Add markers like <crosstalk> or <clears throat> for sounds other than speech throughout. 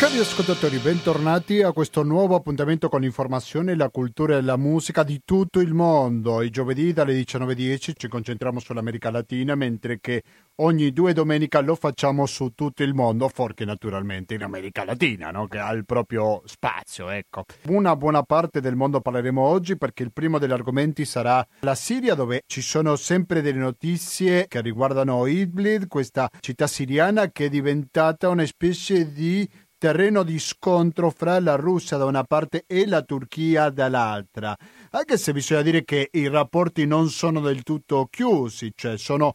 Cari ascoltatori, bentornati a questo nuovo appuntamento con l'informazione, la cultura e la musica di tutto il mondo. I giovedì dalle 19.10 ci concentriamo sull'America Latina, mentre che ogni due domenica lo facciamo su tutto il mondo, forché naturalmente in America Latina, no? che ha il proprio spazio. Ecco. Una buona parte del mondo parleremo oggi perché il primo degli argomenti sarà la Siria, dove ci sono sempre delle notizie che riguardano Idlib, questa città siriana che è diventata una specie di terreno di scontro fra la Russia da una parte e la Turchia dall'altra. Anche se bisogna dire che i rapporti non sono del tutto chiusi, cioè sono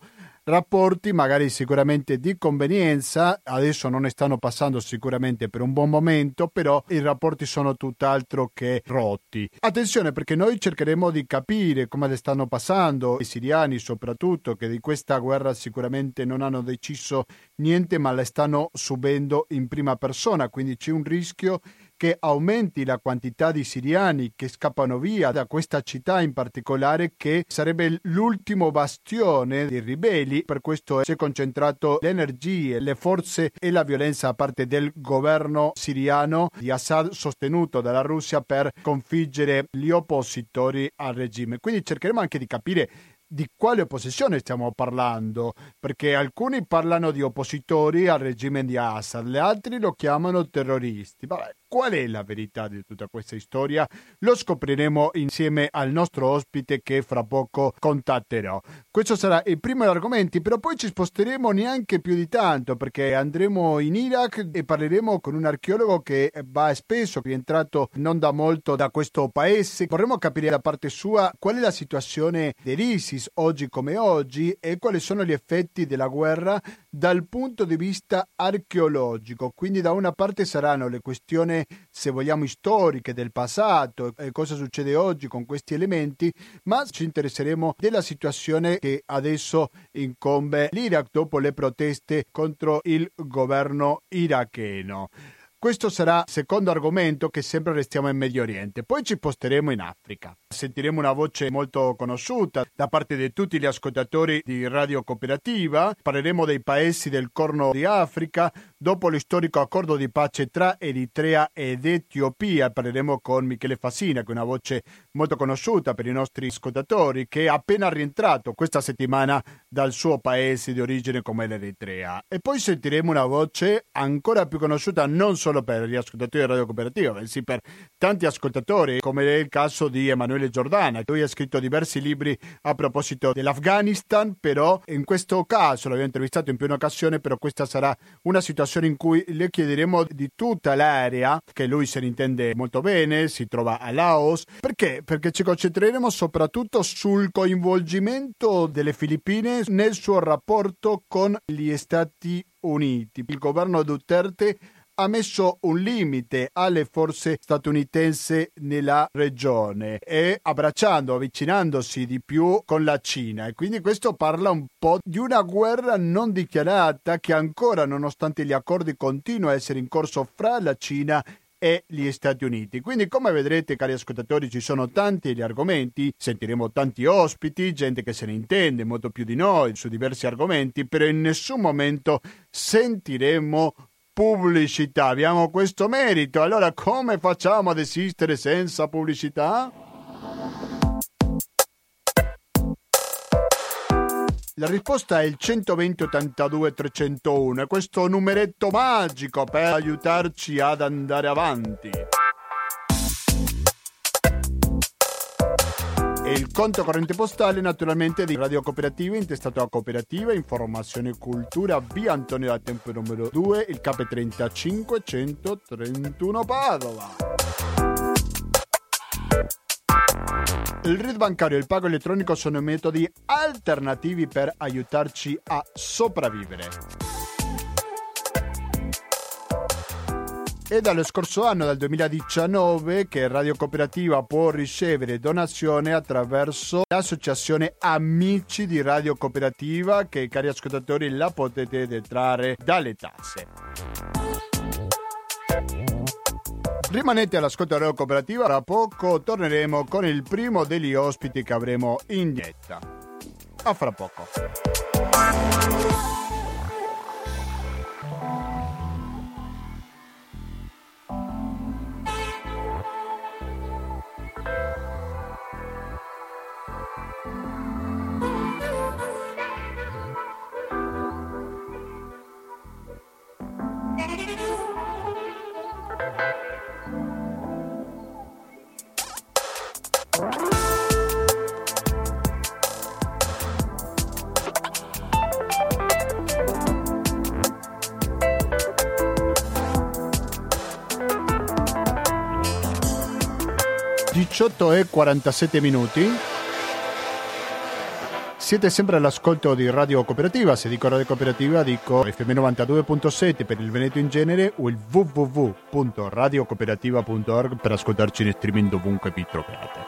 rapporti magari sicuramente di convenienza, adesso non ne stanno passando sicuramente per un buon momento, però i rapporti sono tutt'altro che rotti. Attenzione perché noi cercheremo di capire come le stanno passando i siriani soprattutto che di questa guerra sicuramente non hanno deciso niente ma la stanno subendo in prima persona, quindi c'è un rischio che aumenti la quantità di siriani che scappano via da questa città in particolare che sarebbe l'ultimo bastione dei ribelli, per questo si è concentrato le energie, le forze e la violenza da parte del governo siriano di Assad sostenuto dalla Russia per sconfiggere gli oppositori al regime. Quindi cercheremo anche di capire di quale opposizione stiamo parlando, perché alcuni parlano di oppositori al regime di Assad, gli altri lo chiamano terroristi. Vabbè, qual è la verità di tutta questa storia? Lo scopriremo insieme al nostro ospite che fra poco contatterò. Questo sarà il primo degli argomenti, però poi ci sposteremo neanche più di tanto perché andremo in Iraq e parleremo con un archeologo che va spesso, rientrato non da molto da questo paese. Vorremmo capire da parte sua qual è la situazione dell'ISIS oggi come oggi e quali sono gli effetti della guerra dal punto di vista archeologico. Quindi da una parte saranno le questioni se vogliamo, storiche del passato e cosa succede oggi con questi elementi, ma ci interesseremo della situazione che adesso incombe l'Iraq dopo le proteste contro il governo iracheno. Questo sarà il secondo argomento che sempre restiamo in Medio Oriente. Poi ci posteremo in Africa. Sentiremo una voce molto conosciuta da parte di tutti gli ascoltatori di Radio Cooperativa. Parleremo dei paesi del Corno di Africa. Dopo lo storico accordo di pace tra Eritrea ed Etiopia, parleremo con Michele Fassina, che è una voce molto conosciuta per i nostri ascoltatori, che è appena rientrato questa settimana dal suo paese di origine come l'Eritrea. E poi sentiremo una voce ancora più conosciuta non solo per gli ascoltatori di Radio Cooperativa, bensì per tanti ascoltatori, come è il caso di Emanuele Giordana. Lui ha scritto diversi libri a proposito dell'Afghanistan, però in questo caso l'abbiamo intervistato in più un'occasione, però questa sarà una situazione in cui le chiederemo di tutta l'area, che lui se ne intende molto bene, si trova a Laos. Perché? Perché ci concentreremo soprattutto sul coinvolgimento delle Filippine nel suo rapporto con gli Stati Uniti. Il governo Duterte ha messo un limite alle forze statunitensi nella regione e abbracciando, avvicinandosi di più con la Cina. E quindi questo parla un po' di una guerra non dichiarata che ancora, nonostante gli accordi, continua a essere in corso fra la Cina e gli Stati Uniti. Quindi, come vedrete, cari ascoltatori, ci sono tanti gli argomenti, sentiremo tanti ospiti, gente che se ne intende molto più di noi su diversi argomenti, però in nessun momento sentiremo pubblicità. Abbiamo questo merito. Allora, come facciamo ad esistere senza pubblicità? La risposta è il 120 82 301, è questo numeretto magico per aiutarci ad andare avanti. E il conto corrente postale naturalmente di Radio Cooperativa intestato a Cooperativa Informazione e Cultura via Antonio da Tempo numero 2 il KP 35 131 Padova. Il RID bancario e il pago elettronico sono metodi alternativi per aiutarci a sopravvivere. È dallo scorso anno, dal 2019, che Radio Cooperativa può ricevere donazioni attraverso l'associazione Amici di Radio Cooperativa, che cari ascoltatori la potete detrarre dalle tasse. Rimanete all'ascolto Radio Cooperativa, tra poco torneremo con il primo degli ospiti che avremo in diretta. A fra poco. 47 minuti. Siete sempre all'ascolto di Radio Cooperativa, se dico Radio Cooperativa dico FM 92.7 per il Veneto in genere o il www.radiocooperativa.org per ascoltarci in streaming dovunque vi troviate.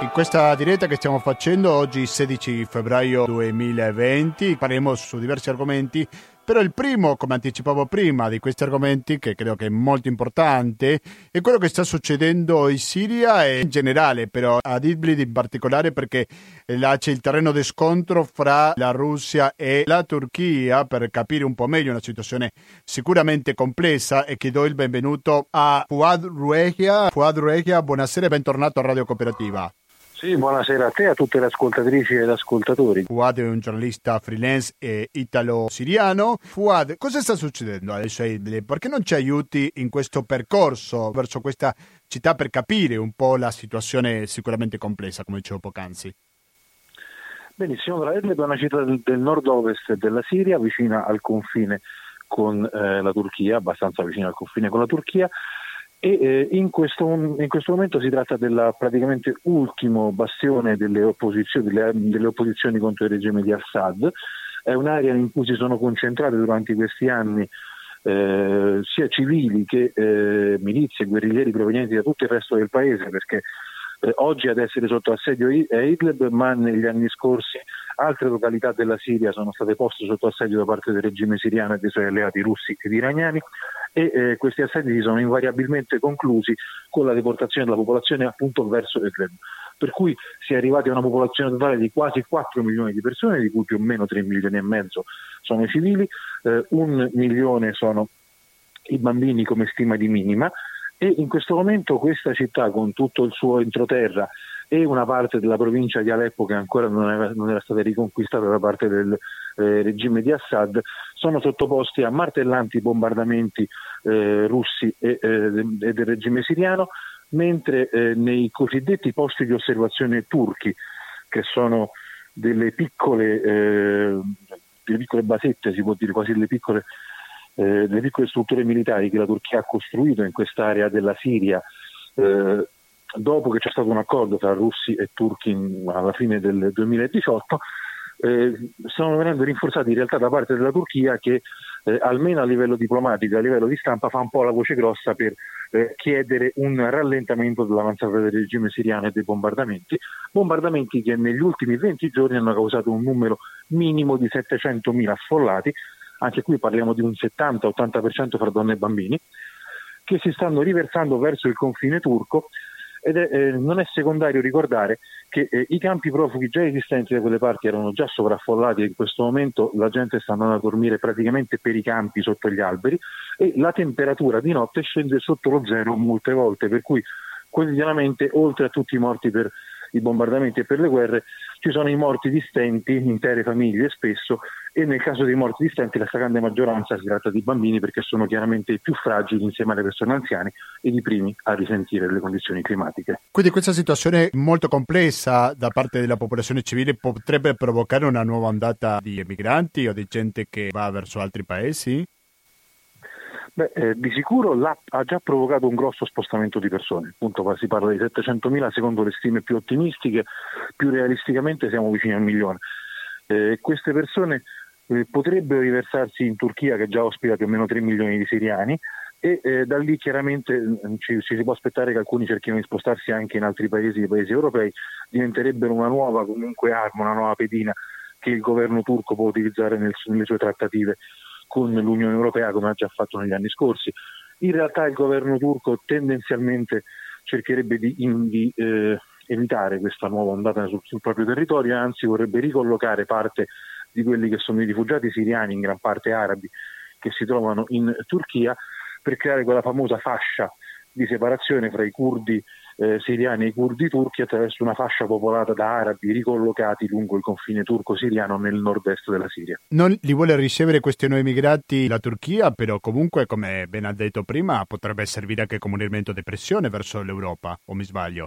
In questa diretta che stiamo facendo oggi 16 febbraio 2020 parleremo su diversi argomenti però il primo, come anticipavo prima, di questi argomenti, che credo che è molto importante, è quello che sta succedendo in Siria e in generale, però ad Idlib in particolare perché là c'è il terreno di scontro fra la Russia e la Turchia per capire un po' meglio una situazione sicuramente complessa e che do il benvenuto a Fuad Ruegia. Fuad Ruegia, buonasera e bentornato a Radio Cooperativa. Sì, buonasera a te e a tutte le ascoltatrici ed ascoltatori. Fuad è un giornalista freelance e italo-siriano. Fuad, cosa sta succedendo adesso a Idlib? Perché non ci aiuti in questo percorso verso questa città per capire un po' la situazione sicuramente complessa, come dicevo poc'anzi? Benissimo, allora Idlib è una città del, del nord-ovest della Siria, vicina al confine con eh, la Turchia, abbastanza vicina al confine con la Turchia e eh, in, questo, in, questo, momento si tratta del praticamente ultimo bastione delle opposizioni, delle, delle opposizioni, contro il regime di Assad. È un'area in cui si sono concentrate durante questi anni eh, sia civili che eh, milizie guerriglieri provenienti da tutto il resto del paese, perché eh, oggi ad essere sotto assedio è Idlib, ma negli anni scorsi altre località della Siria sono state poste sotto assedio da parte del regime siriano e dei suoi alleati russi ed iraniani e eh, questi assedi si sono invariabilmente conclusi con la deportazione della popolazione appunto verso Idlib. Per cui si è arrivati a una popolazione totale di quasi 4 milioni di persone, di cui più o meno 3 milioni e mezzo sono i civili, eh, un milione sono i bambini come stima di minima e in questo momento questa città con tutto il suo entroterra e una parte della provincia di Aleppo che ancora non era, non era stata riconquistata da parte del eh, regime di Assad, sono sottoposti a martellanti bombardamenti eh, russi e, eh, e, del regime siriano, mentre eh, nei cosiddetti posti di osservazione turchi, che sono delle piccole, eh, delle piccole basette, si può dire quasi delle piccole, eh, delle piccole strutture militari che la Turchia ha costruito in quest'area della Siria, dopo che c'è stato un accordo tra russi e turchi alla fine del 2018, eh, stanno venendo rinforzati in realtà da parte della Turchia che eh, almeno a livello diplomatico a livello di stampa fa un po' la voce grossa per eh, chiedere un rallentamento dell'avanzata del regime siriano e dei bombardamenti, bombardamenti che negli ultimi 20 giorni hanno causato un numero minimo di 700.000 affollati, anche qui parliamo di un 70-80% fra donne e bambini, che si stanno riversando verso il confine turco ed è, eh, non è secondario ricordare che eh, i campi profughi già esistenti da quelle parti erano già sovraffollati e in questo momento la gente sta andando a dormire praticamente per i campi sotto gli alberi e la temperatura di notte scende sotto lo zero molte volte, per cui quotidianamente oltre a tutti i morti per i bombardamenti e per le guerre, ci sono i morti di stenti, intere famiglie spesso, e nel caso dei morti di stenti la stragrande maggioranza si tratta di bambini perché sono chiaramente i più fragili insieme alle persone anziane e i primi a risentire le condizioni climatiche. Quindi questa situazione molto complessa da parte della popolazione civile potrebbe provocare una nuova ondata di emigranti o di gente che va verso altri paesi? Beh, eh, di sicuro ha già provocato un grosso spostamento di persone, appunto si parla di 700.000 secondo le stime più ottimistiche, più realisticamente siamo vicini al milione. Eh, queste persone eh, potrebbero riversarsi in Turchia che già ospita più o meno 3 milioni di siriani e eh, da lì chiaramente mm, ci, ci, si può aspettare che alcuni cerchino di spostarsi anche in altri paesi, paesi europei, diventerebbero una nuova comunque arma, una nuova pedina che il governo turco può utilizzare nel, nelle sue trattative con l'Unione Europea come ha già fatto negli anni scorsi. In realtà il governo turco tendenzialmente cercherebbe di, di eh, evitare questa nuova ondata sul, sul, proprio territorio, anzi vorrebbe ricollocare parte di quelli che sono i rifugiati siriani, in gran parte arabi, che si trovano in Turchia, per creare quella famosa fascia di separazione fra i curdi eh, siriani e i curdi turchi attraverso una fascia popolata da arabi ricollocati lungo il confine turco-siriano nel nord-est della Siria. Non li vuole ricevere questi nuovi migranti la Turchia, però comunque, come ben ha detto prima, potrebbe servire anche come un elemento di pressione verso l'Europa, o mi sbaglio?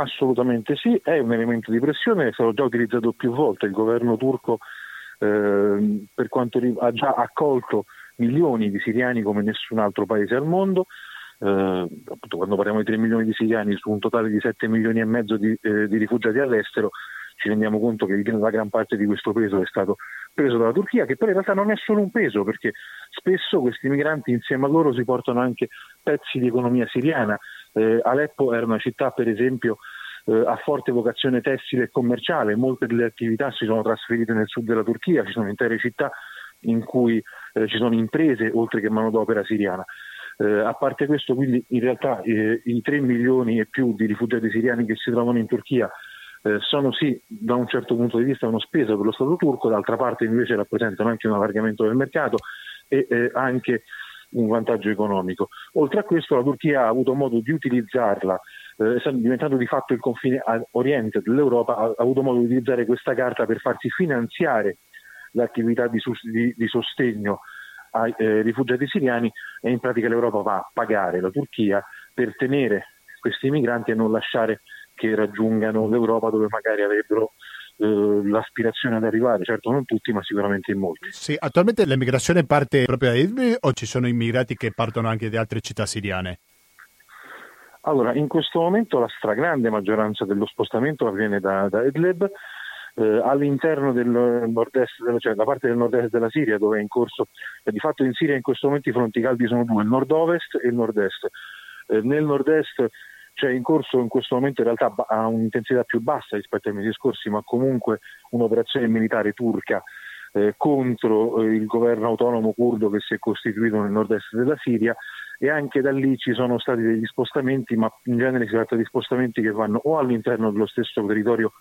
Assolutamente sì, è un elemento di pressione, è stato già utilizzato più volte, il governo turco eh, per quanto, ha già accolto milioni di siriani come nessun altro paese al mondo, eh, appunto quando parliamo di 3 milioni di siriani su un totale di 7 milioni e mezzo di, eh, di rifugiati all'estero, ci rendiamo conto che la gran parte di questo peso è stato preso dalla Turchia, che poi in realtà non è solo un peso, perché spesso questi migranti insieme a loro si portano anche pezzi di economia siriana. Eh, Aleppo era una città, per esempio, eh, a forte vocazione tessile e commerciale, molte delle attività si sono trasferite nel sud della Turchia, ci sono intere città in cui eh, ci sono imprese oltre che manodopera siriana. Eh, a parte questo, quindi in realtà eh, i 3 milioni e più di rifugiati siriani che si trovano in Turchia eh, sono sì da un certo punto di vista uno speso per lo Stato turco, d'altra parte invece rappresentano anche un allargamento del mercato e eh, anche un vantaggio economico. Oltre a questo la Turchia ha avuto modo di utilizzarla, eh, diventando di fatto il confine a oriente dell'Europa, ha, ha avuto modo di utilizzare questa carta per farsi finanziare l'attività di, di, di sostegno ai eh, rifugiati siriani e in pratica l'Europa va a pagare la Turchia per tenere questi migranti e non lasciare che raggiungano l'Europa dove magari avrebbero l'aspirazione ad arrivare, certo non tutti ma sicuramente in molti. Sì, attualmente l'emigrazione parte proprio da Idlib o ci sono immigrati che partono anche da altre città siriane? Allora, in questo momento la stragrande maggioranza dello spostamento avviene da, da Idlib, eh, all'interno del nord-est, della, cioè da parte del nord-est della Siria, dove è in corso, eh, di fatto in Siria in questo momento i fronti caldi sono due, il nord-ovest e il nord-est. Eh, nel nord-est c'è in corso in questo momento in realtà a un'intensità più bassa rispetto ai mesi scorsi, ma comunque un'operazione militare turca eh, contro eh, il governo autonomo curdo che si è costituito nel nord-est della Siria. E anche da lì ci sono stati degli spostamenti, ma in genere si tratta di spostamenti che vanno o all'interno dello stesso territorio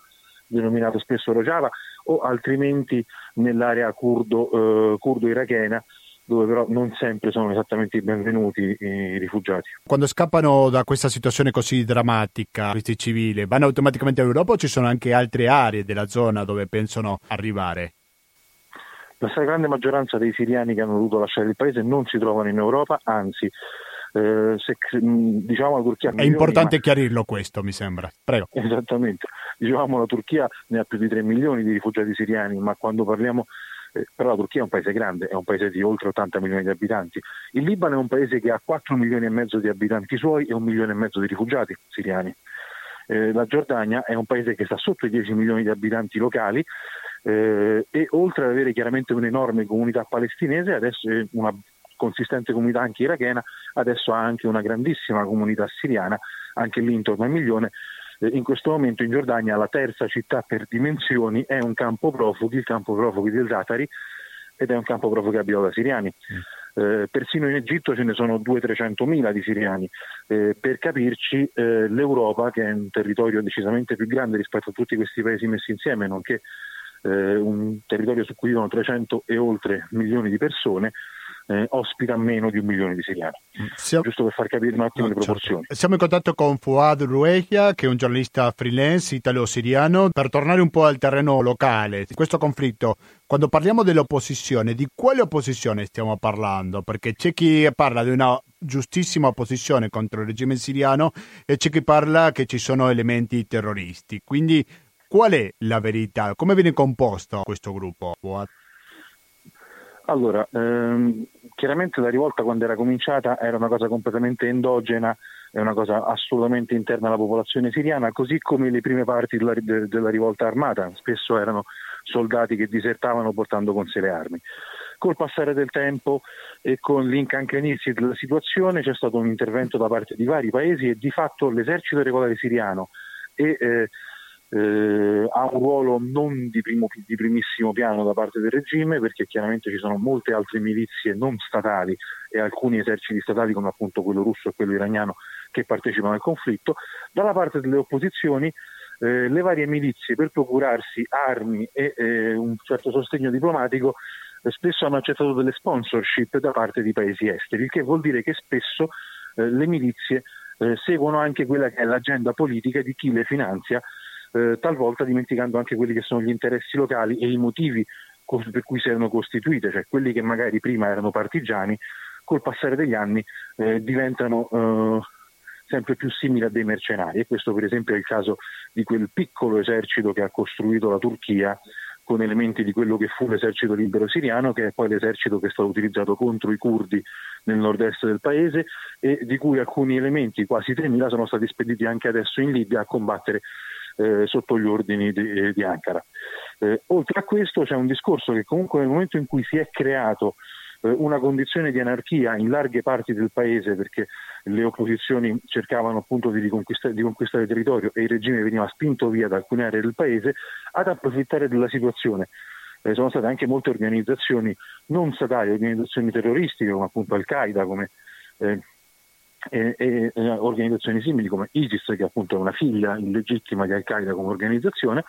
denominato spesso Rojava o altrimenti nell'area curdo, eh, curdo-irachena dove però non sempre sono esattamente benvenuti i rifugiati. Quando scappano da questa situazione così drammatica, questi civili, vanno automaticamente all'Europa o ci sono anche altre aree della zona dove pensano arrivare? La stragrande maggioranza dei siriani che hanno dovuto lasciare il paese non si trovano in Europa, anzi eh, se, diciamo la Turchia... È importante ma... chiarirlo questo, mi sembra. Prego. Esattamente. Diciamo la Turchia ne ha più di 3 milioni di rifugiati siriani, ma quando parliamo... Eh, però la Turchia è un paese grande, è un paese di oltre 80 milioni di abitanti. Il Libano è un paese che ha 4 milioni e mezzo di abitanti suoi e un milione e mezzo di rifugiati siriani. Eh, la Giordania è un paese che sta sotto i 10 milioni di abitanti locali eh, e oltre ad avere chiaramente un'enorme comunità palestinese, adesso è una consistente comunità anche irachena, adesso ha anche una grandissima comunità siriana, anche lì intorno a un milione. Eh, in questo momento in Giordania la terza città per dimensioni è un campo profughi, il campo profughi del Zatari, ed è un campo profughi abitato da siriani. Mm. Eh, persino in Egitto ce ne sono 200-300 mila di siriani. Eh, per capirci, eh, l'Europa, che è un territorio decisamente più grande rispetto a tutti questi paesi messi insieme, nonché eh, un territorio su cui vivono 300 e oltre milioni di persone, eh, ospita meno di un milione di siriani. Siamo... Giusto per far capire un attimo no, le certo. proporzioni. Certo. Siamo in contatto con Fuad Ruegia, che è un giornalista freelance italo-siriano, per tornare un po' al terreno locale. Questo conflitto, quando parliamo dell'opposizione, di quale opposizione stiamo parlando? Perché c'è chi parla di una giustissima opposizione contro il regime siriano e c'è chi parla che ci sono elementi terroristi. Quindi qual è la verità? Come viene composto questo gruppo? Fuad? Allora, ehm, chiaramente la rivolta quando era cominciata era una cosa completamente endogena, è una cosa assolutamente interna alla popolazione siriana, così come le prime parti della, de, della rivolta armata, spesso erano soldati che disertavano portando con sé le armi. Col passare del tempo e con l'incancrenirsi della situazione c'è stato un intervento da parte di vari paesi e di fatto l'esercito regolare siriano e eh, eh, ha un ruolo non di, primo, di, primissimo piano da parte del regime perché chiaramente ci sono molte altre milizie non statali e alcuni eserciti statali come appunto quello russo e quello iraniano che partecipano al conflitto. Dalla parte delle opposizioni eh, le varie milizie per procurarsi armi e eh, un certo sostegno diplomatico eh, spesso hanno accettato delle sponsorship da parte di paesi esteri, il che vuol dire che spesso eh, le milizie eh, seguono anche quella che è l'agenda politica di chi le finanzia, eh, talvolta dimenticando anche quelli che sono gli interessi locali e i motivi per cui si erano costituite, cioè quelli che magari prima erano partigiani, col passare degli anni eh, diventano eh, sempre più simili a dei mercenari. E questo per esempio è il caso di quel piccolo esercito che ha costruito la Turchia con elementi di quello che fu l'esercito libero siriano, che è poi l'esercito che è stato utilizzato contro i curdi nel nord-est del paese e di cui alcuni elementi, quasi 3.000, sono stati spediti anche adesso in Libia a combattere eh, sotto gli ordini di, di Ankara. Eh, oltre a questo c'è un discorso che comunque nel momento in cui si è creato eh, una condizione di anarchia in larghe parti del paese perché le opposizioni cercavano appunto di, di conquistare territorio e il regime veniva spinto via da alcune aree del paese ad approfittare della situazione. Eh, sono state anche molte organizzazioni non statali, organizzazioni terroristiche come appunto Al-Qaeda, come eh, e, e, organizzazioni simili come ISIS, che appunto è una figlia illegittima di Al-Qaeda come organizzazione,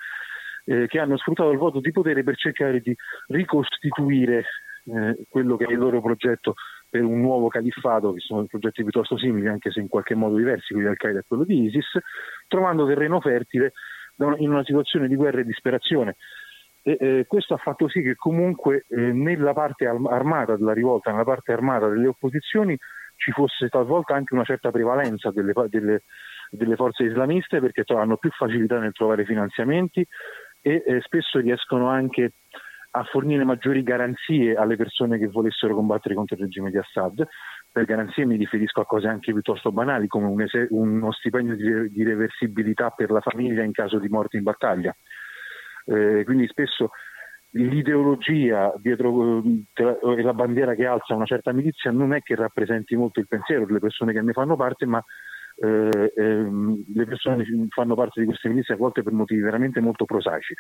eh, che hanno sfruttato il voto di potere per cercare di ricostituire eh, quello che è il loro progetto per un nuovo califfato, che sono progetti piuttosto simili, anche se in qualche modo diversi, quelli di Al-Qaeda e quello di ISIS, trovando terreno fertile in una situazione di guerra e disperazione. E, eh, questo ha fatto sì che comunque eh, nella parte armata della rivolta, nella parte armata delle opposizioni, ci fosse talvolta anche una certa prevalenza delle, delle, delle forze islamiste perché hanno più facilità nel trovare finanziamenti e eh, spesso riescono anche a fornire maggiori garanzie alle persone che volessero combattere contro il regime di Assad. Per garanzie mi riferisco a cose anche piuttosto banali come un es- uno stipendio di, di, reversibilità per la famiglia in caso di morte in battaglia. Eh, quindi spesso l'ideologia dietro e la bandiera che alza una certa milizia non è che rappresenti molto il pensiero delle persone che ne fanno parte, ma eh, ehm, le persone fanno parte di queste milizie a volte per motivi veramente molto prosaici.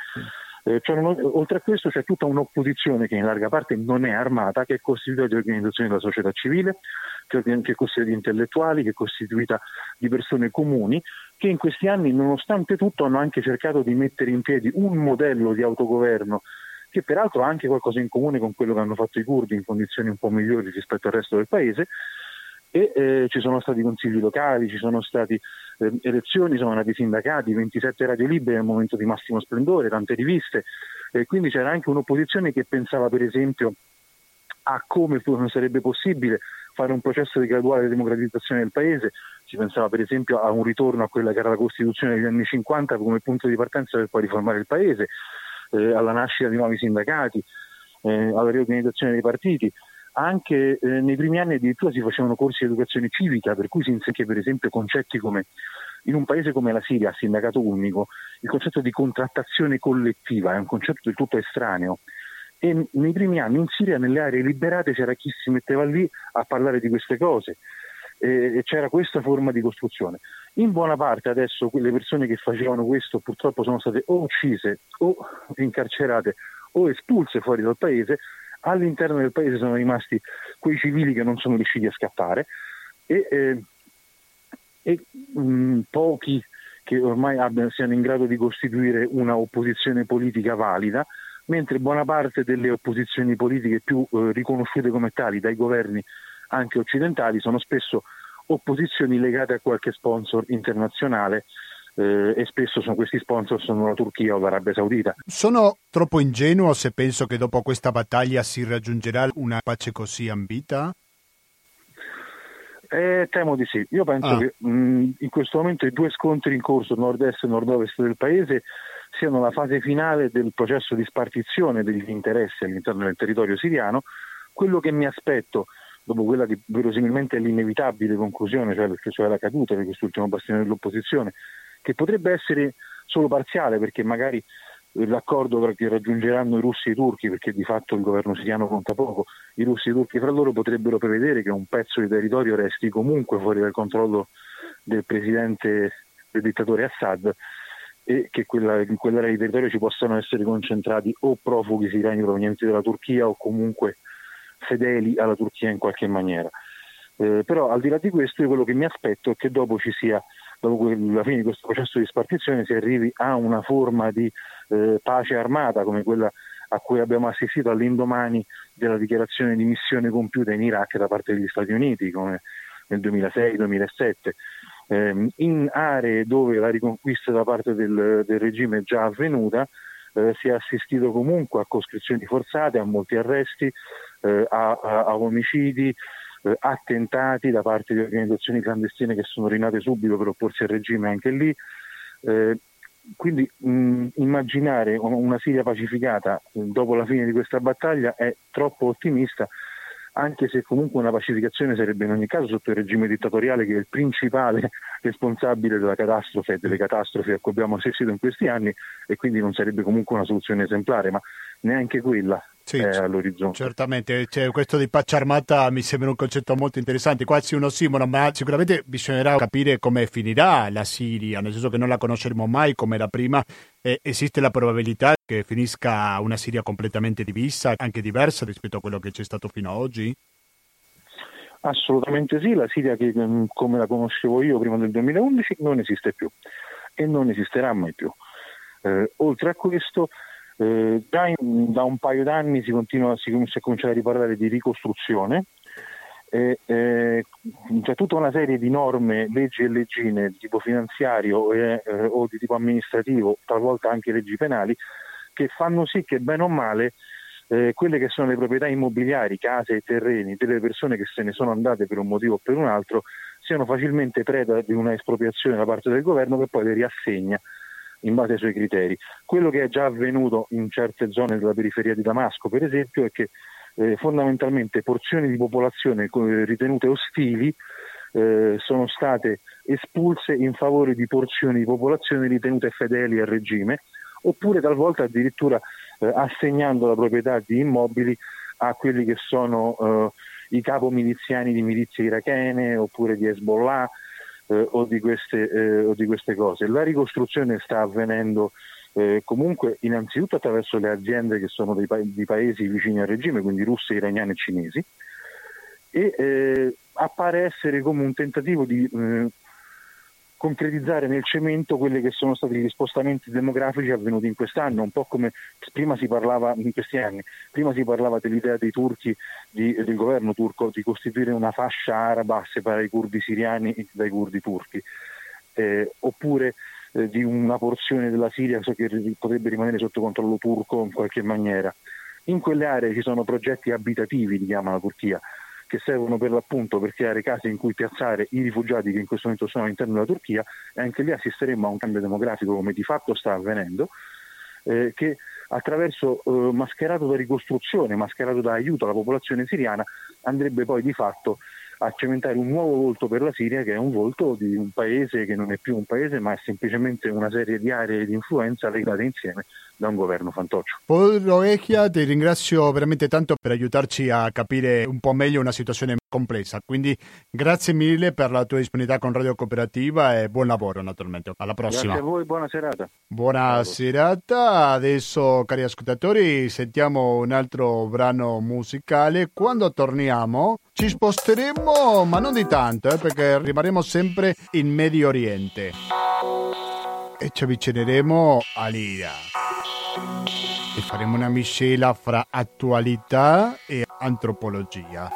Eh, cioè, oltre a questo c'è tutta un'opposizione che in larga parte non è armata, che è costituita di organizzazioni della società civile, che è costituita di intellettuali, che è costituita di persone comuni, che in questi anni, nonostante tutto, hanno anche cercato di mettere in piedi un modello di autogoverno che peraltro ha anche qualcosa in comune con quello che hanno fatto i curdi in condizioni un po' migliori rispetto al resto del paese, e eh, ci sono stati consigli locali, ci sono state eh, elezioni, sono nati sindacati, 27 radio libere al momento di massimo splendore, tante riviste, e quindi c'era anche un'opposizione che pensava per esempio a come sarebbe possibile fare un processo di graduale democratizzazione del paese, si pensava per esempio a un ritorno a quella che era la Costituzione degli anni 50 come punto di partenza per poi riformare il paese, eh, alla nascita di nuovi sindacati, eh, alla riorganizzazione dei partiti anche eh, nei primi anni addirittura si facevano corsi di educazione civica, per cui si insegna per esempio concetti come in un paese come la Siria, sindacato unico, il concetto di contrattazione collettiva è un concetto del tutto estraneo. E nei primi anni in Siria, nelle aree liberate, c'era chi si metteva lì a parlare di queste cose e c'era questa forma di costruzione. In buona parte adesso quelle persone che facevano questo purtroppo sono state o uccise o incarcerate o espulse fuori dal paese. All'interno del paese sono rimasti quei civili che non sono riusciti a scappare e, eh, e mh, mm, pochi che ormai abbiano, siano in grado di costituire una opposizione politica valida, mentre buona parte delle opposizioni politiche più eh, riconosciute come tali dai governi anche occidentali sono spesso opposizioni legate a qualche sponsor internazionale eh, e spesso sono, questi sponsor sono la Turchia o l'Arabia Saudita. Sono troppo ingenuo se penso che dopo questa battaglia si raggiungerà una pace così ambita? Eh, temo di sì. Io penso ah. che mh, in questo momento i due scontri in corso nord-est e nord-ovest del paese siano la fase finale del processo di spartizione degli interessi all'interno del territorio siriano. Quello che mi aspetto dopo quella che verosimilmente è l'inevitabile conclusione, cioè, cioè la caduta di quest'ultimo bastione dell'opposizione, che potrebbe essere solo parziale perché magari l'accordo che raggiungeranno i russi e i turchi, perché di fatto il governo siriano conta poco, i russi e i turchi fra loro potrebbero prevedere che un pezzo di territorio resti comunque fuori dal controllo del presidente, del dittatore Assad e che quella, in quell'area di territorio ci possano essere concentrati o profughi siriani provenienti dalla Turchia o comunque fedeli alla Turchia in qualche maniera. Eh, però al di là di questo io quello che mi aspetto è che dopo ci sia dopo la fine di questo processo di spartizione si arrivi a una forma di eh, pace armata come quella a cui abbiamo assistito all'indomani della dichiarazione di missione compiuta in Iraq da parte degli Stati Uniti come nel 2006-2007 eh, in aree dove la riconquista da parte del, del regime è già avvenuta eh, si è assistito comunque a coscrizioni forzate, a molti arresti, eh, a, a, omicidi, eh, attentati da parte di organizzazioni clandestine che sono rinate subito per opporsi al regime anche lì. Eh, quindi mh, immaginare una Siria pacificata dopo la fine di questa battaglia è troppo ottimista anche se comunque una pacificazione sarebbe in ogni caso sotto il regime dittatoriale che è il principale <laughs> responsabile della catastrofe e delle catastrofi a cui abbiamo assistito in questi anni e quindi non sarebbe comunque una soluzione esemplare, ma neanche quella sì, è all'orizzonte. Certamente, cioè, questo di pace armata mi sembra un concetto molto interessante, quasi uno simolo, ma sicuramente bisognerà capire come finirà la Siria, nel senso che non la conosceremo mai come era prima. E esiste la probabilità che finisca una Siria completamente divisa, anche diversa rispetto a quello che c'è stato fino ad oggi? Assolutamente sì, la Siria che mm, come la conoscevo io prima del 2011 non esiste più e non esisterà mai più. Eh, oltre a questo eh, già in, da un paio d'anni si, continua, si, si è cominciato a riparlare di ricostruzione, eh, eh, c'è tutta una serie di norme, leggi e leggine di tipo finanziario eh, o di tipo amministrativo, talvolta anche leggi penali, che fanno sì che bene o male eh, quelle che sono le proprietà immobiliari, case e terreni delle persone che se ne sono andate per un motivo o per un altro siano facilmente preda di una espropriazione da parte del governo che poi le riassegna in base ai suoi criteri. Quello che è già avvenuto in certe zone della periferia di Damasco, per esempio, è che eh, fondamentalmente porzioni di popolazione ritenute ostili eh, sono state espulse in favore di porzioni di popolazione ritenute fedeli al regime, oppure talvolta addirittura eh, assegnando la proprietà di immobili a quelli che sono eh, i capo miliziani di milizie irachene oppure di Hezbollah o, di queste, eh, o, di queste, cose. La ricostruzione sta avvenendo eh, comunque innanzitutto attraverso le aziende che sono dei pa- di paesi vicini al regime, quindi russi, iraniani e cinesi, e eh, appare essere come un tentativo di eh, concretizzare nel cemento quelli che sono stati gli spostamenti demografici avvenuti in quest'anno, un po' come prima si parlava in questi anni, prima si parlava dell'idea dei turchi, di, del governo turco di costituire una fascia araba a separare i curdi siriani dai curdi turchi, eh, oppure eh, di una porzione della Siria che potrebbe rimanere sotto controllo turco in qualche maniera. In quelle aree ci sono progetti abitativi, li chiama la Turchia, che servono per l'appunto per creare case in cui piazzare i rifugiati che in questo momento sono all'interno della Turchia e anche lì assisteremmo a un cambio demografico come di fatto sta avvenendo, eh, che attraverso eh, mascherato da ricostruzione, mascherato da aiuto alla popolazione siriana, andrebbe poi di fatto a cementare un nuovo volto per la Siria che è un volto di un paese che non è più un paese ma è semplicemente una serie di aree di influenza legate insieme da un governo fantoccio. Paul Roechia, ti ringrazio veramente tanto per aiutarci a capire un po' meglio una situazione complessa, quindi grazie mille per la tua disponibilità con Radio Cooperativa e buon lavoro naturalmente. Alla prossima. Grazie a voi, buona serata. Buona serata, adesso cari ascoltatori sentiamo un altro brano musicale, quando torniamo ci sposteremo ma non di tanto eh, perché rimarremo sempre in Medio Oriente e ci avvicineremo all'Ira e faremo una miscela fra attualità e antropologia.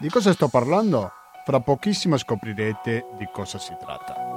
Di cosa sto parlando? Fra pochissimo scoprirete di cosa si tratta.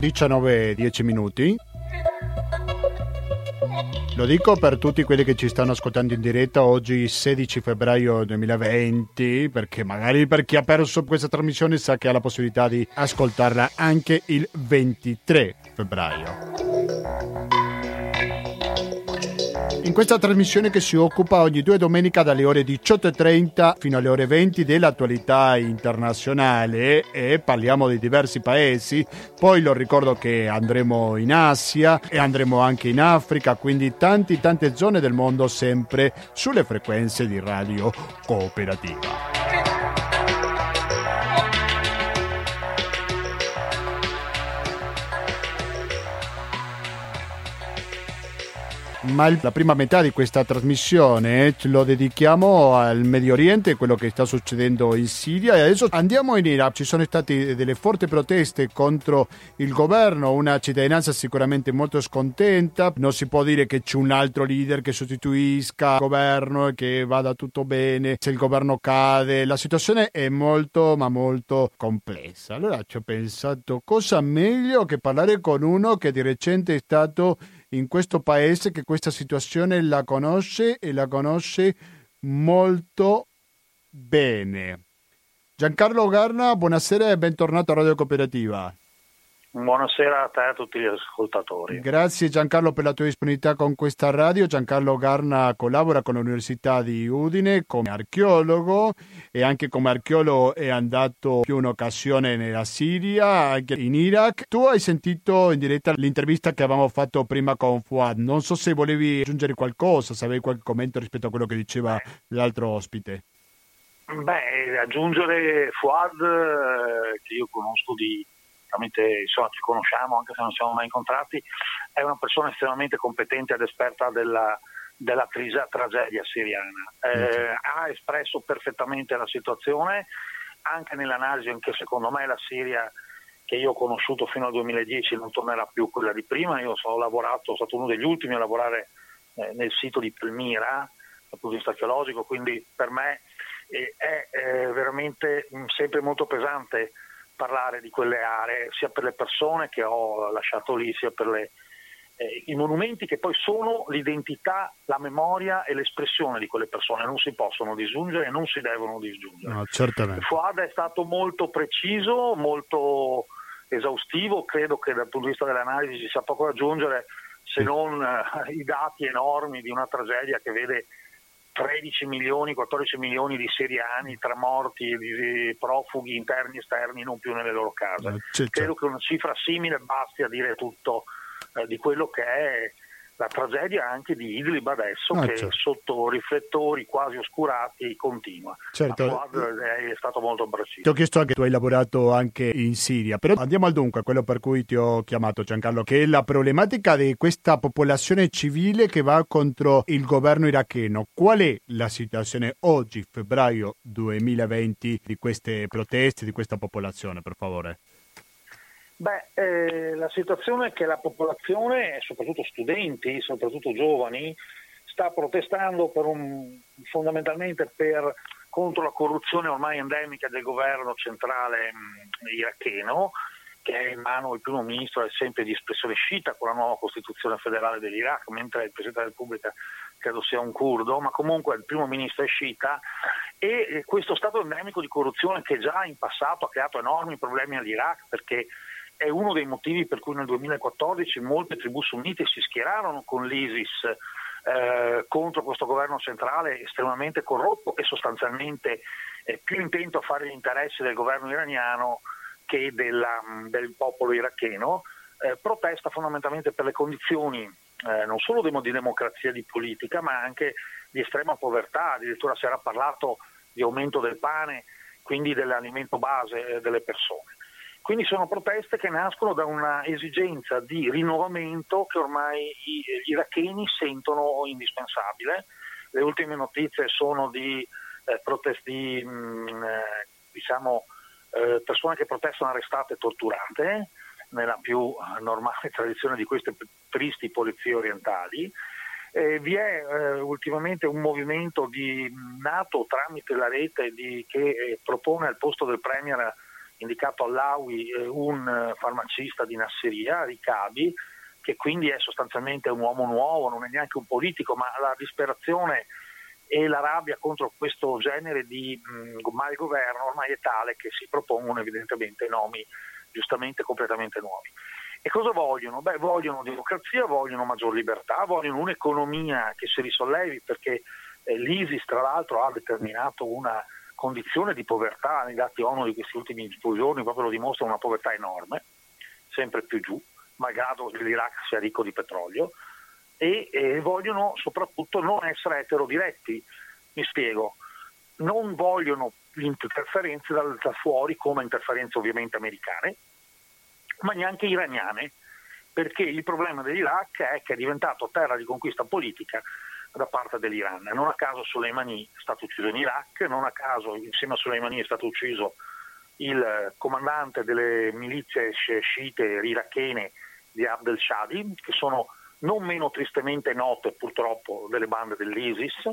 19-10 minuti. Lo dico per tutti quelli che ci stanno ascoltando in diretta oggi 16 febbraio 2020 perché magari per chi ha perso questa trasmissione sa che ha la possibilità di ascoltarla anche il 23 febbraio. In questa trasmissione che si occupa ogni due domenica dalle ore 18.30 fino alle ore 20 dell'attualità internazionale e parliamo di diversi paesi. Poi lo ricordo che andremo in Asia e andremo anche in Africa, quindi tanti tante zone del mondo sempre sulle frequenze di radio cooperativa. Ma la prima metà di questa trasmissione lo dedichiamo al Medio Oriente, quello che sta succedendo in Siria e adesso andiamo in Iraq. Ci sono state delle forti proteste contro il governo, una cittadinanza sicuramente molto scontenta, non si può dire che c'è un altro leader che sostituisca il governo e che vada tutto bene se il governo cade. La situazione è molto ma molto complessa. Allora ci ho pensato cosa meglio che parlare con uno che di recente è stato in questo paese che questa situazione la conosce e la conosce molto bene. Giancarlo Garna, buonasera e bentornato a Radio Cooperativa. Buonasera a te e a tutti gli ascoltatori. Grazie Giancarlo per la tua disponibilità con questa radio. Giancarlo Garna collabora con l'Università di Udine come archeologo e anche come archeologo è andato più un'occasione nella Siria, anche in Iraq. Tu hai sentito in diretta l'intervista che avevamo fatto prima con Fuad. Non so se volevi aggiungere qualcosa, se avevi qualche commento rispetto a quello che diceva l'altro ospite. Beh, aggiungere Fuad, eh, che io conosco di veramente insomma, ci conosciamo anche se non siamo mai incontrati, è una persona estremamente competente ed esperta della, della trisa, tragedia siriana. Eh, ha espresso perfettamente la situazione anche nell'analisi in che secondo me la Siria che io ho conosciuto fino al 2010 non tornerà più quella di prima, io sono lavorato, sono stato uno degli ultimi a lavorare eh, nel sito di Palmira dal punto di vista archeologico, quindi per me eh, è veramente mh, sempre molto pesante parlare di quelle aree, sia per le persone che ho lasciato lì, sia per le, eh, i monumenti che poi sono l'identità, la memoria e l'espressione di quelle persone, non si possono disgiungere e non si devono disgiungere. No, certamente. Fuad è stato molto preciso, molto esaustivo, credo che dal punto di vista dell'analisi ci sia poco da aggiungere se non eh, i dati enormi di una tragedia che vede 13 milioni, 14 milioni di siriani tra morti e profughi interni e esterni non più nelle loro case. Eh, Credo che una cifra simile basti a dire tutto eh, di quello che è la tragedia anche di Idlib adesso ah, che certo. sotto riflettori quasi oscurati continua. Certo. è stato molto preciso. Ti ho chiesto anche, tu hai lavorato anche in Siria, però andiamo al dunque, quello per cui ti ho chiamato Giancarlo, che è la problematica di questa popolazione civile che va contro il governo iracheno. Qual è la situazione oggi, febbraio 2020, di queste proteste, di questa popolazione, per favore? Beh, eh, la situazione è che la popolazione, soprattutto studenti, soprattutto giovani, sta protestando per un, fondamentalmente per, contro la corruzione ormai endemica del governo centrale mh, iracheno, che è in mano il primo ministro è sempre di espressione sciita con la nuova Costituzione federale dell'Iraq, mentre il Presidente della Repubblica credo sia un curdo, ma comunque il primo ministro è sciita. E questo stato endemico di corruzione che già in passato ha creato enormi problemi all'Iraq perché è uno dei motivi per cui nel 2014 molte tribù sunnite si schierarono con l'ISIS eh, contro questo governo centrale estremamente corrotto e sostanzialmente eh, più intento a fare gli interessi del governo iraniano che della, del popolo iracheno, eh, protesta fondamentalmente per le condizioni eh, non solo di democrazia e di politica, ma anche di estrema povertà, addirittura si era parlato di aumento del pane, quindi dell'alimento base eh, delle persone. Quindi sono proteste che nascono da una esigenza di rinnovamento che ormai gli iracheni sentono indispensabile. Le ultime notizie sono di, eh, protesti, mh, mm, eh, diciamo, eh, persone che protestano arrestate e torturate, nella più normale <laughs> tradizione di queste tristi polizie orientali. Eh, vi è eh, ultimamente un movimento di, nato tramite la rete di, che eh, propone al posto del Premier indicato all'AUI un eh, farmacista di Nasseria, Ricabi, che quindi è sostanzialmente un uomo nuovo, non è neanche un politico, ma la disperazione e la rabbia contro questo genere di mh, malgoverno ormai è tale che si propongono evidentemente nomi giustamente completamente nuovi. E cosa vogliono? Beh, vogliono democrazia, vogliono maggior libertà, vogliono un'economia che si risollevi perché eh, l'ISIS tra l'altro ha determinato una condizione di povertà, i dati ONU di questi ultimi due giorni proprio lo dimostrano, una povertà enorme, sempre più giù, malgrado l'Iraq sia ricco di petrolio, e, e vogliono soprattutto non essere eterodiretti. Mi spiego, non vogliono interferenze da, da fuori come interferenze ovviamente americane, ma neanche iraniane, perché il problema dell'Iraq è che è diventato terra di conquista politica da parte dell'Iran. Non a caso Soleimani è stato ucciso in Iraq, non a caso insieme a Soleimani è stato ucciso il comandante delle milizie sciite irachene di Abdel Shadi, che sono non meno tristemente note purtroppo delle bande dell'ISIS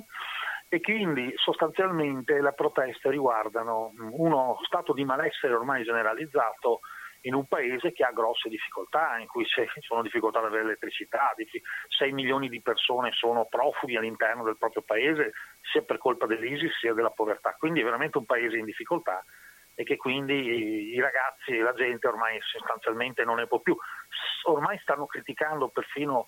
e quindi sostanzialmente le proteste riguardano uno stato di malessere ormai generalizzato in un paese che ha grosse difficoltà, in cui ci <laughs> sono difficoltà ad avere elettricità, 6 milioni di persone sono profughi all'interno del proprio paese, sia per colpa dell'ISIS sia della povertà, quindi è veramente un paese in difficoltà e che quindi i ragazzi e la gente ormai sostanzialmente non ne può più. Ormai stanno criticando perfino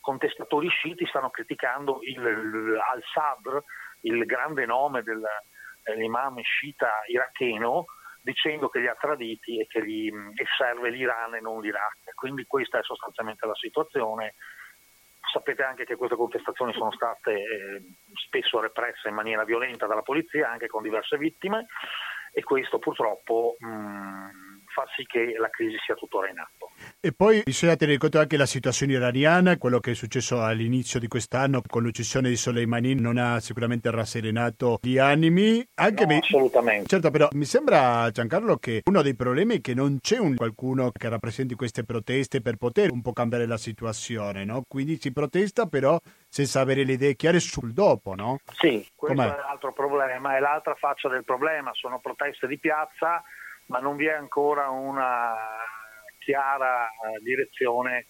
contestatori sciiti, stanno criticando il, al-Sadr, il grande nome dell'imam sciita iracheno, dicendo che li ha traditi e che gli, e serve l'Iran e non l'Iraq. Quindi questa è sostanzialmente la situazione. Sapete anche che queste contestazioni sono state eh, spesso represse in maniera violenta dalla polizia, anche con diverse vittime, e questo purtroppo mh, mm, fa sì che la crisi sia tuttora in atto. E poi bisogna tenere conto anche della situazione iraniana, quello che è successo all'inizio di quest'anno con l'uccisione di Soleimani non ha sicuramente rasserenato gli animi. Anche no, me... Assolutamente. Certo, però mi sembra, Giancarlo, che uno dei problemi è che non c'è un qualcuno che rappresenti queste proteste per poter un po' cambiare la situazione, no? Quindi si protesta però senza avere le idee chiare sul dopo, no? Sì, questo Com'è? è l'altro problema, è l'altra faccia del problema, sono proteste di piazza, ma non vi è ancora una chiara eh, direzione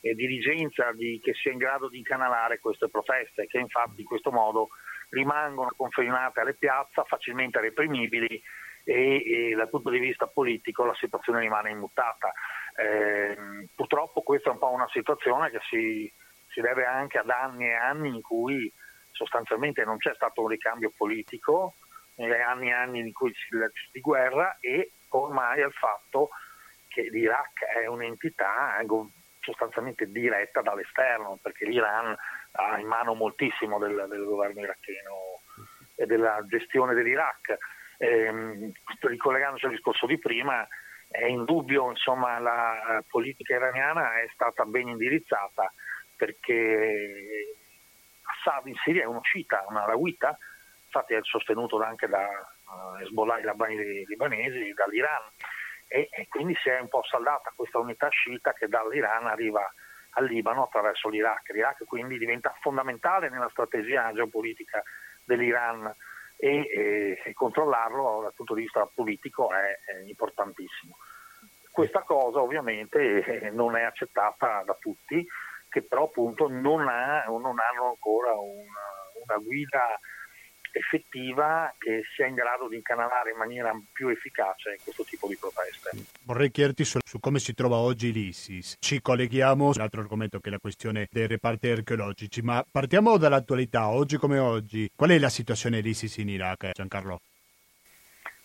e dirigenza di, che sia in grado di incanalare queste proteste, che infatti in questo modo rimangono confinate alle piazze, facilmente reprimibili e, e, dal punto di vista politico la situazione rimane immutata. Eh, purtroppo questa è un po' una situazione che si, si deve anche ad anni e anni in cui sostanzialmente non c'è stato un ricambio politico, anni e anni in cui si di guerra e ormai al fatto che l'Iraq è un'entità sostanzialmente diretta dall'esterno, perché l'Iran ha in mano moltissimo del, del governo iracheno e della gestione dell'Iraq. Eh, ricollegandosi al discorso di prima, è indubbio insomma la politica iraniana è stata ben indirizzata perché Assad in Siria è uno sciita, una rawita, infatti è sostenuto anche da Hezbollah, i libanesi, dall'Iran e, e, quindi si è un po' saldata questa unità sciita che dall'Iran arriva al Libano attraverso l'Iraq. L'Iraq quindi diventa fondamentale nella strategia geopolitica dell'Iran e, e, e controllarlo dal punto di vista politico è, è importantissimo. Questa cosa ovviamente eh, non è accettata da tutti, che però appunto non, ha, non hanno ancora una, una guida effettiva che sia in grado di incanalare in maniera più efficace questo tipo di proteste. Vorrei chiederti su, su come si trova oggi l'ISIS. Ci colleghiamo a un altro argomento che è la questione dei reparti archeologici, ma partiamo dall'attualità, oggi come oggi. Qual è la situazione dell'ISIS in Iraq, Giancarlo?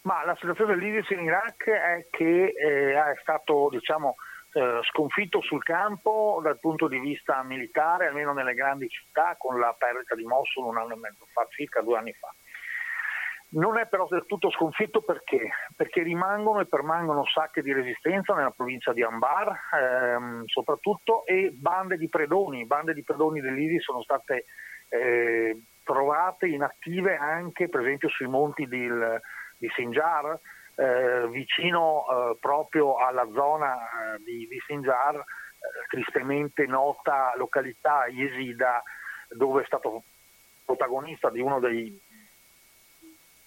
Ma la situazione dell'ISIS in Iraq è che eh, è stato, diciamo, eh, sconfitto sul campo dal punto di vista militare, almeno nelle grandi città, con la perdita di Mosul un anno e mezzo fa, circa due anni fa. Non è però del tutto sconfitto perché? Perché rimangono e permangono sacche di resistenza nella provincia di Ambar, ehm, soprattutto, e bande di predoni. Bande di predoni dell'ISIS sono state eh, trovate inattive anche, per esempio, sui monti di, di Sinjar, eh, vicino eh, proprio alla zona eh, di, di Sinjar, eh, tristemente nota località Yesida, dove è stato protagonista di uno dei,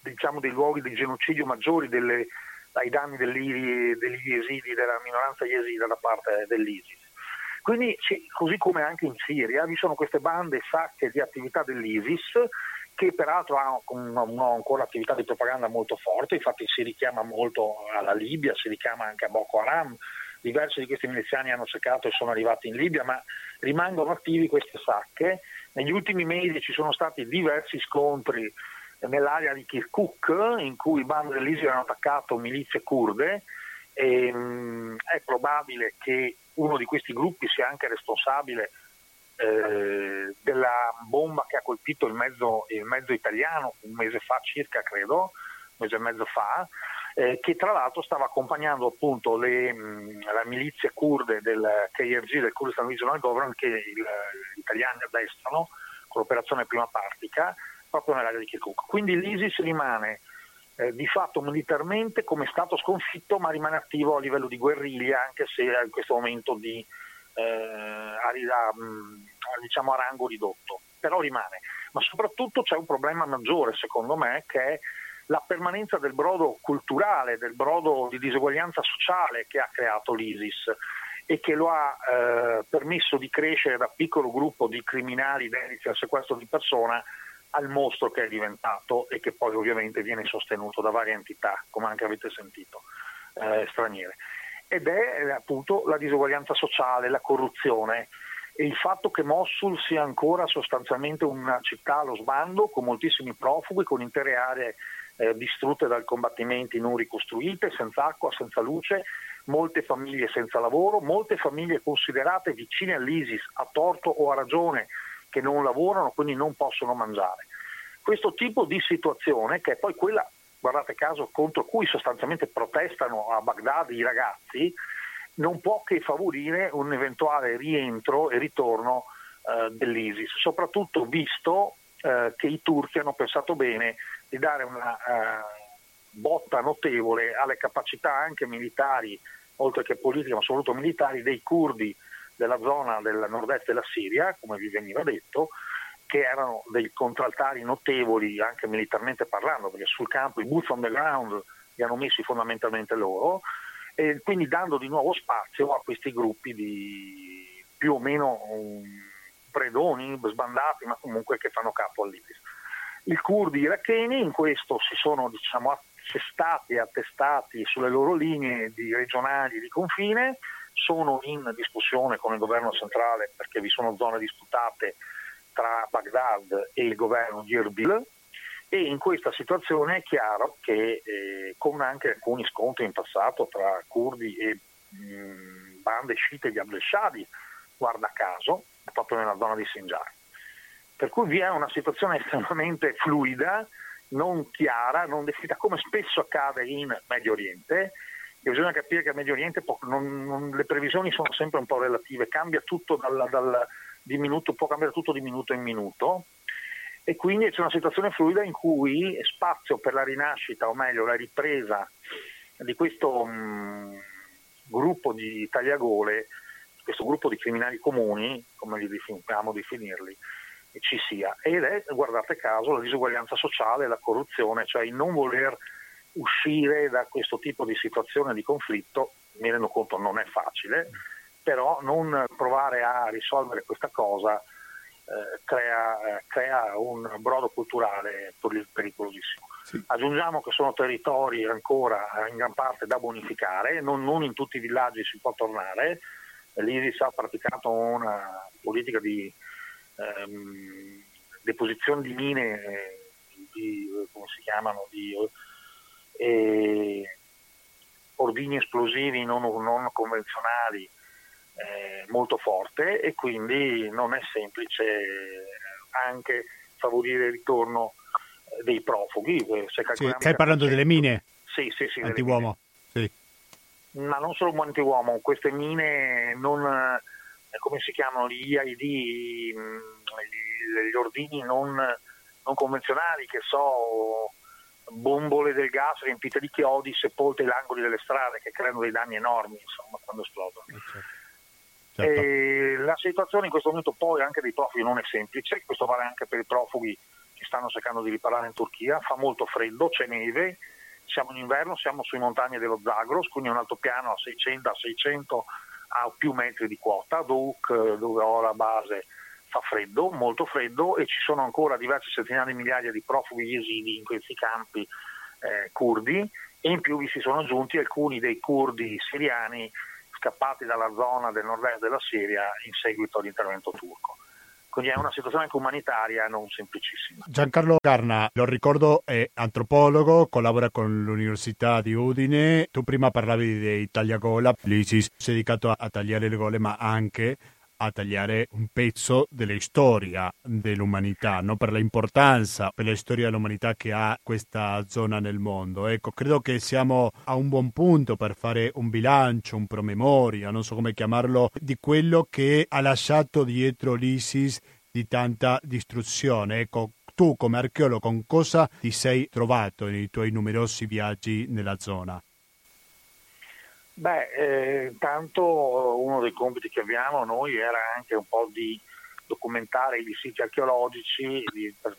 diciamo, dei luoghi di genocidio maggiori delle, ai danni degli, degli della minoranza Yesida da parte dell'ISIS. Quindi, così come anche in Siria, vi sono queste bande sacche di attività dell'ISIS che peraltro ha ancora attività di propaganda molto forte, infatti si richiama molto alla Libia, si richiama anche a Boko Haram, diversi di questi miliziani hanno cercato e sono arrivati in Libia, ma rimangono attivi queste sacche. Negli ultimi mesi ci sono stati diversi scontri nell'area di Kirkuk in cui i bande dell'ISIL hanno attaccato milizie kurde e, mh, è probabile che uno di questi gruppi sia anche responsabile eh, della bomba che ha colpito il mezzo, il mezzo, italiano un mese fa circa credo, un mese e mezzo fa, eh, che tra l'altro stava accompagnando appunto le, mh, la milizia kurde del KRG, del Kurdistan Regional Government, che il, gli italiani addestrano con l'operazione Prima Partica, proprio nell'area di Kirkuk. Quindi l'ISIS rimane eh, di fatto militarmente come stato sconfitto, ma rimane attivo a livello di guerriglia, anche se in questo momento di, eh, a, a, diciamo a rango ridotto, però rimane. Ma soprattutto c'è un problema maggiore, secondo me, che è la permanenza del brodo culturale, del brodo di diseguaglianza sociale che ha creato l'ISIS e che lo ha eh, permesso di crescere da piccolo gruppo di criminali dediti al sequestro di persona al mostro che è diventato e che poi ovviamente viene sostenuto da varie entità, come anche avete sentito, eh, straniere. Ed è eh, appunto la disuguaglianza sociale, la corruzione e il fatto che Mosul sia ancora sostanzialmente una città allo sbando, con moltissimi profughi, con intere aree eh, distrutte dai combattimenti non ricostruite, senza acqua, senza luce, molte famiglie senza lavoro, molte famiglie considerate vicine all'ISIS a torto o a ragione che non lavorano, quindi non possono mangiare. Questo tipo di situazione, che è poi quella, guardate caso, contro cui sostanzialmente protestano a Baghdad i ragazzi, non può che favorire un eventuale rientro e ritorno eh, dell'ISIS, soprattutto visto eh, che i turchi hanno pensato bene di dare una eh, botta notevole alle capacità anche militari, oltre che politiche, ma soprattutto militari, dei curdi della zona del nord-est della Siria, come vi veniva detto, che erano dei contraltari notevoli anche militarmente parlando, perché sul campo i boots on the ground li hanno messi fondamentalmente loro, e quindi dando di nuovo spazio a questi gruppi di più o meno um, predoni, sbandati, ma comunque che fanno capo all'ISIS. I curdi iracheni in questo si sono diciamo, assestati e attestati sulle loro linee di regionali di confine, sono in discussione con il governo centrale perché vi sono zone disputate tra Baghdad e il governo di Erbil e in questa situazione è chiaro che eh, con anche alcuni scontri in passato tra curdi e mh, bande sciite di Abdel-Shadi, guarda caso, proprio nella zona di Sinjar. Per cui vi è una situazione <laughs> estremamente fluida, non chiara, non definita, come spesso accade in Medio Oriente, e bisogna capire che a Medio Oriente non, non, le previsioni sono sempre un po' relative, cambia tutto dal, dal, di minuto, può cambiare tutto di minuto in minuto e quindi c'è una situazione fluida in cui spazio per la rinascita, o meglio la ripresa di questo mh, gruppo di tagliagole, questo gruppo di criminali comuni, come li definiamo definirli, ci sia. Ed è, guardate caso, la disuguaglianza sociale, la corruzione, cioè il non voler uscire da questo tipo di situazione di conflitto, mi rendo conto non è facile, però non provare a risolvere questa cosa eh, crea, eh, crea, un brodo culturale pericolosissimo. Sì. Aggiungiamo che sono territori ancora in gran parte da bonificare, non, non in tutti i villaggi si può tornare, l'ISIS ha praticato una politica di ehm, deposizione di mine, eh, di, come si chiamano, di e ordini esplosivi non, non convenzionali eh, molto forte e quindi non è semplice anche favorire il ritorno eh, dei profughi. Eh, sì, stai parlando delle mine? Sì, sì, sì. Antiuomo? Sì. Ma non solo antiuomo, queste mine non, eh, come si chiamano, gli IID, mm, gli ordini non, non convenzionali che so bombole del gas riempite di chiodi sepolte ai angoli delle strade che creano dei danni enormi insomma, quando esplodono. Eh, certo. Certo. la situazione in questo momento poi anche dei profughi non è semplice, questo vale anche per i profughi che stanno cercando di riparare in Turchia, fa molto freddo, c'è neve, siamo in inverno, siamo sui montagne dello Zagros, quindi un altopiano a 600 a 600 a più metri di quota, Duk dove ho la base fa freddo, molto freddo e ci sono ancora diverse centinaia di migliaia di profughi yesidi in questi campi eh, curdi e in più vi si sono aggiunti alcuni dei curdi siriani scappati dalla zona del nord-est della Siria in seguito all'intervento turco. Quindi è una situazione anche umanitaria non semplicissima. Giancarlo Carna, lo ricordo, è antropologo, collabora con l'Università di Udine. Tu prima parlavi di tagliagola, l'ISIS si è dedicato a tagliare le gole, ma anche a tagliare un pezzo della storia dell'umanità, no? per l'importanza per la storia dell'umanità che ha questa zona nel mondo. Ecco, credo che siamo a un buon punto per fare un bilancio, un promemoria, non so come chiamarlo, di quello che ha lasciato dietro l'ISIS di tanta distruzione. Ecco, tu come archeologo con cosa ti sei trovato nei tuoi numerosi viaggi nella zona? Beh, eh, intanto uno dei compiti che abbiamo noi era anche un po' di documentare i siti archeologici di, per,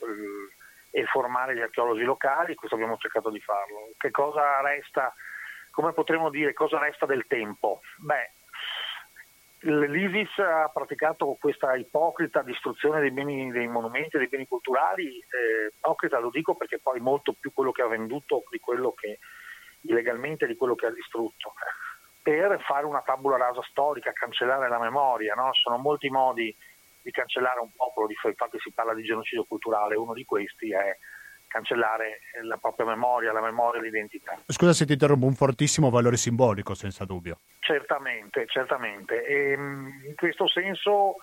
e formare gli archeologi locali, questo abbiamo cercato di farlo. Che cosa resta, come potremmo dire, cosa resta del tempo? Beh, l'ISIS ha praticato questa ipocrita distruzione dei, beni, dei monumenti, dei beni culturali, eh, ipocrita lo dico perché poi molto più quello che ha venduto di quello che illegalmente di quello che ha distrutto, per fare una tabula rasa storica, cancellare la memoria. No? Sono molti modi di cancellare un popolo, infatti si parla di genocidio culturale, uno di questi è cancellare la propria memoria, la memoria e l'identità. Scusa se ti interrompo, un fortissimo valore simbolico, senza dubbio. Certamente, certamente. E, ehm, in questo senso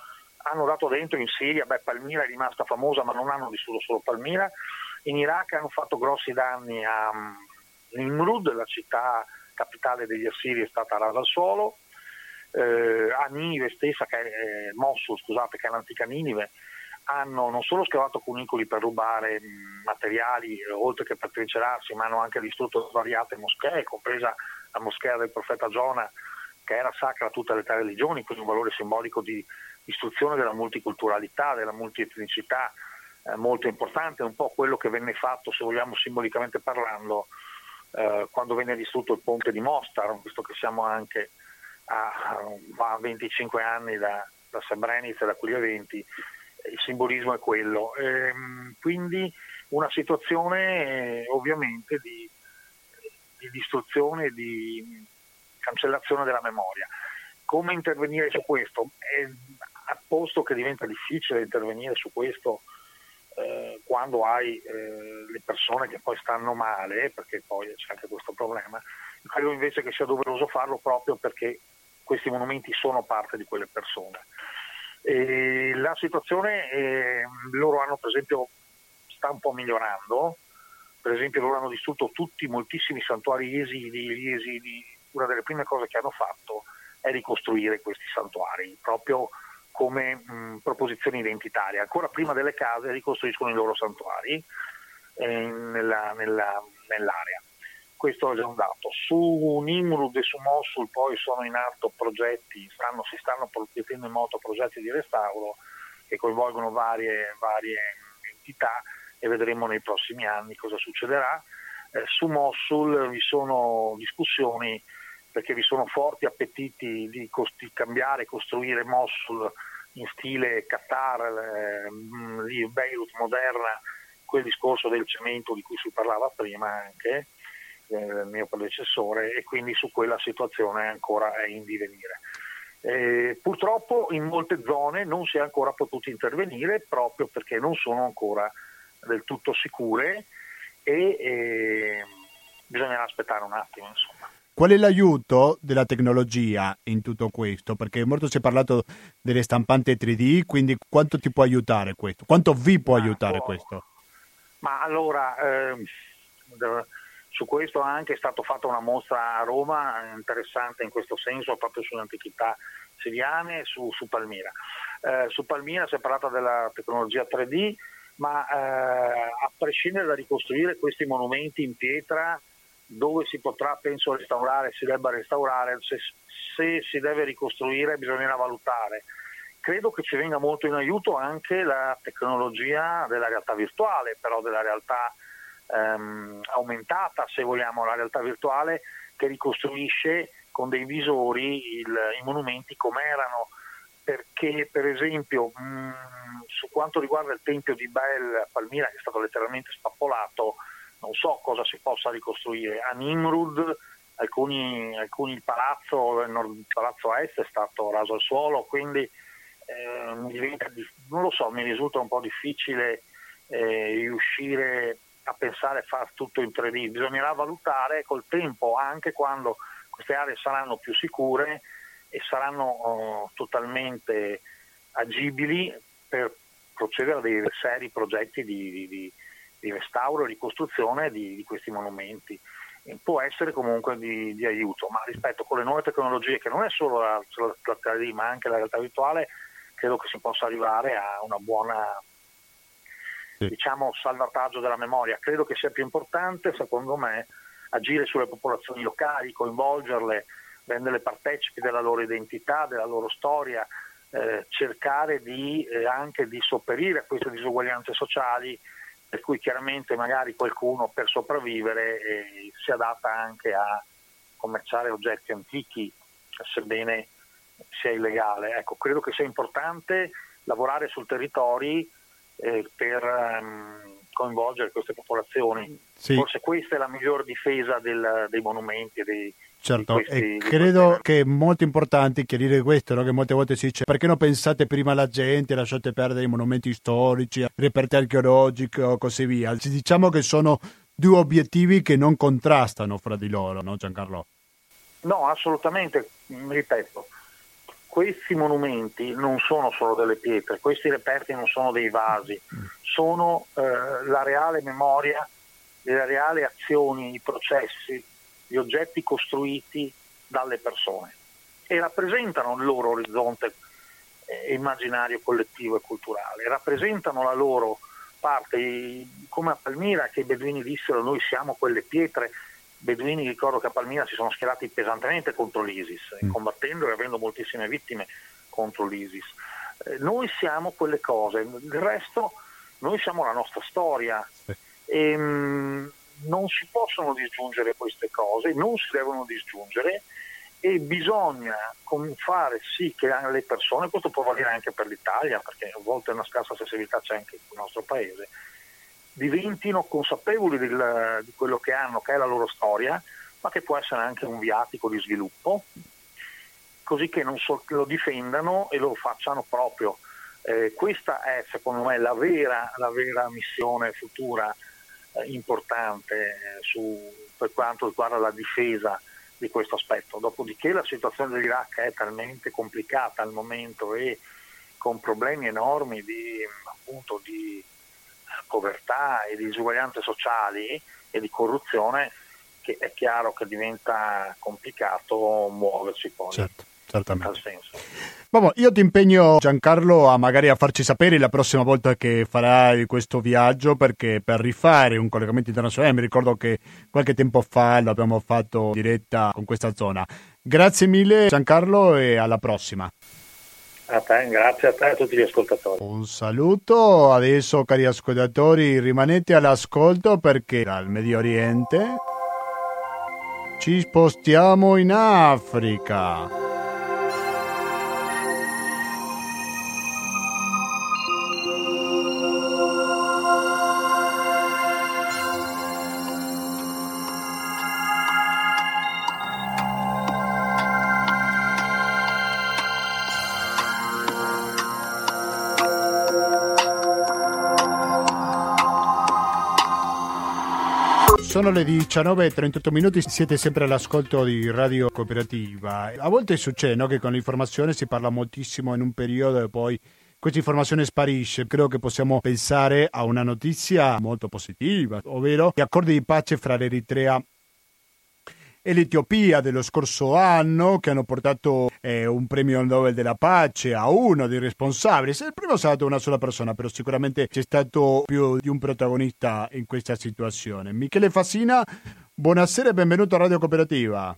hanno dato dentro in Siria, beh Palmira è rimasta famosa ma non hanno vissuto solo Palmira, in Iraq hanno fatto grossi danni a, Nimrud, la città capitale degli Assiri, è stata rasa al suolo. Eh, a Ninive stessa, che è, Mosul, scusate, che è l'antica Ninive, hanno non solo scavato cunicoli per rubare materiali, eh, oltre che per trincerarsi, ma hanno anche distrutto svariate moschee, compresa la moschea del profeta Giona, che era sacra a tutte le tre religioni, quindi un valore simbolico di istruzione della multiculturalità, della multietnicità eh, molto importante, un po' quello che venne fatto, se vogliamo simbolicamente parlando, eh, quando venne distrutto il ponte di Mostar, visto che siamo anche a, a 25 anni da, da Srebrenica, da quegli eventi, il simbolismo è quello. E, ehm, quindi una situazione eh, ovviamente di, di distruzione, di cancellazione della memoria. Come intervenire su questo? A posto che diventa difficile intervenire su questo eh, quando hai eh, le persone che poi stanno male, perché poi c'è anche questo problema, credo invece che sia doveroso farlo proprio perché questi monumenti sono parte di quelle persone. E la situazione eh, loro hanno per esempio sta un po' migliorando, per esempio loro hanno distrutto tutti moltissimi santuari esili, esili, una delle prime cose che hanno fatto è ricostruire questi santuari, proprio come mh, proposizione identitaria. Ancora prima delle case ricostruiscono i loro santuari eh, nella, nella, nell'area. Questo è già un dato. Su Nimrud e su Mosul poi sono in atto progetti, stanno, si stanno mettendo in moto progetti di restauro che coinvolgono varie, varie entità e vedremo nei prossimi anni cosa succederà. Eh, su Mosul vi sono discussioni perché vi sono forti appetiti di costi- cambiare, costruire Mosul in stile Qatar, eh, Beirut moderna, quel discorso del cemento di cui si parlava prima anche, eh, il mio predecessore, e quindi su quella situazione ancora è in divenire. Eh, purtroppo in molte zone non si è ancora potuto intervenire proprio perché non sono ancora del tutto sicure e eh, bisognerà aspettare un attimo. Insomma. Qual è l'aiuto della tecnologia in tutto questo? Perché molto si è parlato delle stampanti 3D, quindi quanto ti può aiutare questo? Quanto vi può aiutare può... questo? Ma allora, eh, su questo anche è stata fatta una mostra a Roma interessante in questo senso, proprio sulle antichità siriane e su, su Palmira. Eh, su Palmira si è parlato della tecnologia 3D, ma eh, a prescindere da ricostruire questi monumenti in pietra, dove si potrà, penso, restaurare, si debba restaurare, se, se si deve ricostruire bisognerà valutare. Credo che ci venga molto in aiuto anche la tecnologia della realtà virtuale, però della realtà ehm, aumentata, se vogliamo, la realtà virtuale che ricostruisce con dei visori il, i monumenti come erano, perché per esempio mh, su quanto riguarda il tempio di Bael a Palmira, che è stato letteralmente spappolato, non so cosa si possa ricostruire. A Nimrud alcuni, alcuni palazzo, il palazzo est è stato raso al suolo, quindi eh, diventa, non lo so, mi risulta un po' difficile eh, riuscire a pensare a fare tutto in 3D, bisognerà valutare col tempo anche quando queste aree saranno più sicure e saranno oh, totalmente agibili per procedere a dei seri progetti di, di, di restauro e ricostruzione di, di questi monumenti può essere comunque di, di, aiuto, ma rispetto con le nuove tecnologie, che non è solo la, la 3D ma anche la realtà virtuale, credo che si possa arrivare a una buona sì. diciamo, salvataggio della memoria. Credo che sia più importante, secondo me, agire sulle popolazioni locali, coinvolgerle, renderle partecipi della loro identità, della loro storia, eh, cercare di, eh, anche di sopperire a queste disuguaglianze sociali per cui chiaramente magari qualcuno per sopravvivere eh, si adatta anche a commerciare oggetti antichi, sebbene sia illegale. Ecco, credo che sia importante lavorare sul territorio eh, per um, coinvolgere queste popolazioni. Sì. Forse questa è la miglior difesa del, dei monumenti dei, Certo, questi, e credo che è molto importante chiarire questo, no? che molte volte si dice perché non pensate prima alla gente, lasciate perdere i monumenti storici, i reperti archeologici o così via. Diciamo che sono due obiettivi che non contrastano fra di loro, no Giancarlo? No, assolutamente, ripeto, questi monumenti non sono solo delle pietre, questi reperti non sono dei vasi, sono eh, la reale memoria delle reali azioni, i processi, gli oggetti costruiti dalle persone e rappresentano il loro orizzonte eh, immaginario collettivo e culturale, rappresentano la loro parte, come a Palmira che i beduini dissero noi siamo quelle pietre, beduini ricordo che a Palmira si sono schierati pesantemente contro l'ISIS, mm. combattendo e avendo moltissime vittime contro l'ISIS. Eh, noi siamo quelle cose, il resto noi siamo la nostra storia. Sì. E, ehm, mh, non si possono disgiungere queste cose, non si devono disgiungere e bisogna fare sì che le persone, questo può valere anche per l'Italia, perché a volte una scarsa sensibilità c'è anche nel nostro paese, diventino consapevoli del, di quello che hanno, che è la loro storia, ma che può essere anche un viatico di sviluppo, così che so, lo difendano e lo facciano proprio. Eh, questa è secondo me la vera, la vera missione futura eh, importante eh, su, per quanto riguarda la difesa di questo aspetto. Dopodiché la situazione dell'Iraq è talmente complicata al momento e con problemi enormi di, appunto, di povertà e di disuguaglianze sociali e di corruzione che è chiaro che diventa complicato muoversi poi. Certo certamente. Vabbè, io ti impegno Giancarlo a magari a farci sapere la prossima volta che farai questo viaggio perché per rifare un collegamento internazionale mi ricordo che qualche tempo fa l'abbiamo fatto diretta con questa zona. Grazie mille Giancarlo e alla prossima. A te, grazie a te e a tutti gli ascoltatori. Un saluto, adesso cari ascoltatori rimanete all'ascolto perché dal Medio Oriente ci spostiamo in Africa. Sono le 19.38 minuti, siete sempre all'ascolto di Radio Cooperativa. A volte succede no, che con l'informazione si parla moltissimo in un periodo e poi questa informazione sparisce. Credo che possiamo pensare a una notizia molto positiva, ovvero gli accordi di pace fra l'Eritrea e l'Etiopia dello scorso anno che hanno portato eh, un premio Nobel della pace a uno dei responsabili. Il primo è stato una sola persona, però sicuramente c'è stato più di un protagonista in questa situazione. Michele Fassina, buonasera e benvenuto a Radio Cooperativa.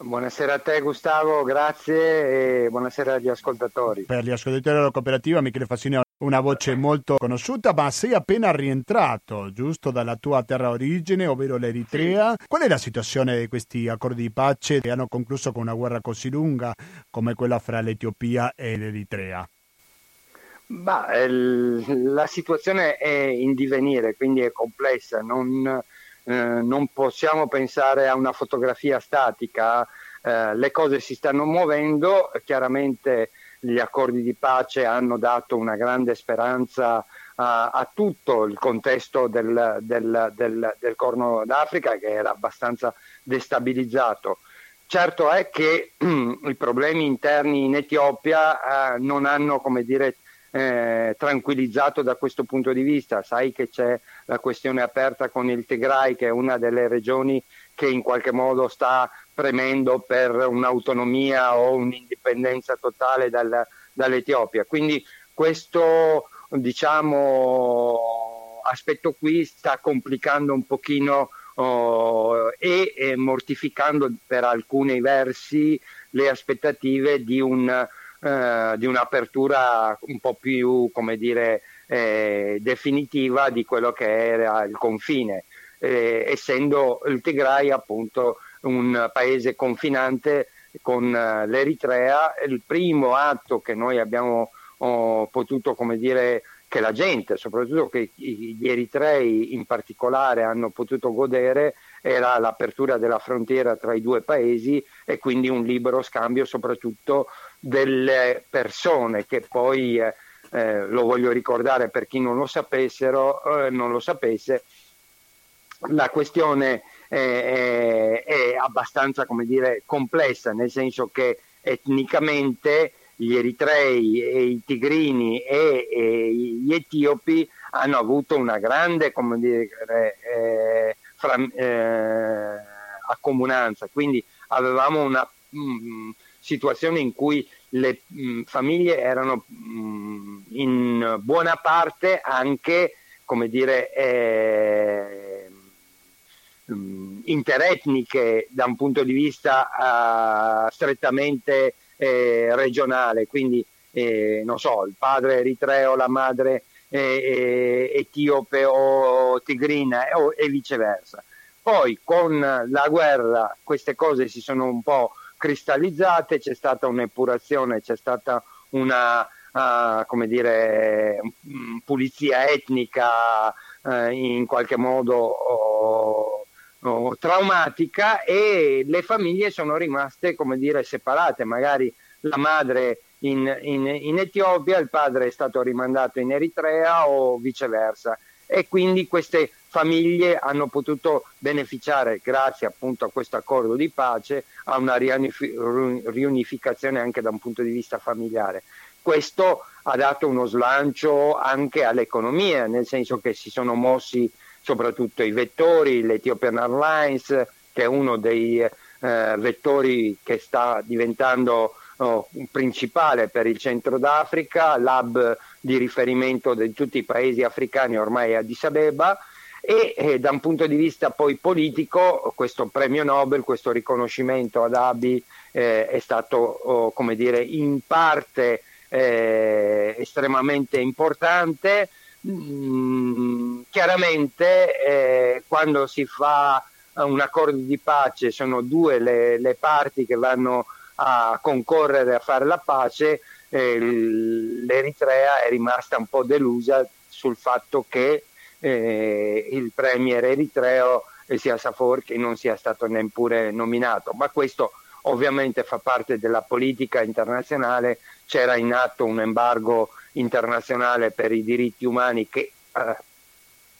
Buonasera a te Gustavo, grazie e buonasera agli ascoltatori. Per gli ascoltatori della cooperativa, Michele Fassini una voce molto conosciuta, ma sei appena rientrato, giusto, dalla tua terra origine, ovvero l'Eritrea. Qual è la situazione di questi accordi di pace che hanno concluso con una guerra così lunga come quella fra l'Etiopia e l'Eritrea? Bah, la situazione è in divenire, quindi è complessa. Non, eh, non possiamo pensare a una fotografia statica, eh, le cose si stanno muovendo, chiaramente gli accordi di pace hanno dato una grande speranza a, a tutto il contesto del, del, del, del, Corno d'Africa che era abbastanza destabilizzato. Certo è che <clears throat> i problemi interni in Etiopia eh, non hanno, come dire, eh, tranquillizzato da questo punto di vista. Sai che c'è la questione aperta con il Tigray, che è una delle regioni che in qualche modo sta premendo per un'autonomia o un'indipendenza totale dal, dall'Etiopia. Quindi questo diciamo, aspetto qui sta complicando un pochino oh, e, e, mortificando per alcuni versi le aspettative di, un, eh, di un'apertura un po' più, come dire, eh, definitiva di quello che era il confine, eh, essendo il Tigray appunto un paese confinante con eh, l'Eritrea. Il primo atto che noi abbiamo oh, potuto, come dire, che la gente, soprattutto che gli eritrei in particolare hanno potuto godere, era l'apertura della frontiera tra i due paesi e quindi un libero scambio soprattutto delle persone che poi, eh, eh, lo voglio ricordare per chi non lo, sapessero, eh, non lo sapesse, la questione è, è abbastanza come dire, complessa, nel senso che etnicamente gli eritrei e i tigrini e, e gli etiopi hanno avuto una grande come dire, eh, fra, eh, accomunanza, quindi avevamo una mh, mm, situazione in cui le mh, mm, famiglie erano mh, mm, in buona parte anche come dire, eh, interetniche da un punto di vista uh, strettamente eh, regionale, quindi eh, non so, il padre eritreo, la madre eh, etiope o tigrina o, e viceversa. Poi con la guerra queste cose si sono un po' cristallizzate, c'è stata un'epurazione, c'è stata una uh, come dire, pulizia etnica uh, in qualche modo traumatica e le famiglie sono rimaste come dire separate, magari la madre in, in, in Etiopia, il padre è stato rimandato in Eritrea o viceversa e quindi queste famiglie hanno potuto beneficiare grazie appunto a questo accordo di pace a una riunificazione anche da un punto di vista familiare. Questo ha dato uno slancio anche all'economia, nel senso che si sono mossi soprattutto i vettori, l'Ethiopian Airlines, che è uno dei eh, vettori che sta diventando oh, principale per il centro d'Africa, l'hub di riferimento di tutti i paesi africani ormai è Addis Abeba. E eh, da un punto di vista poi politico questo premio Nobel, questo riconoscimento ad Abi eh, è stato oh, come dire in parte eh, estremamente importante Mm, chiaramente eh, quando si fa un accordo di pace sono due le, le, parti che vanno a concorrere a fare la pace, eh, l'Eritrea è rimasta un po' delusa sul fatto che eh, il premier eritreo sia Safor che non sia stato neppure nominato, ma questo ovviamente fa parte della politica internazionale, c'era in atto un embargo internazionale per i diritti umani che, eh,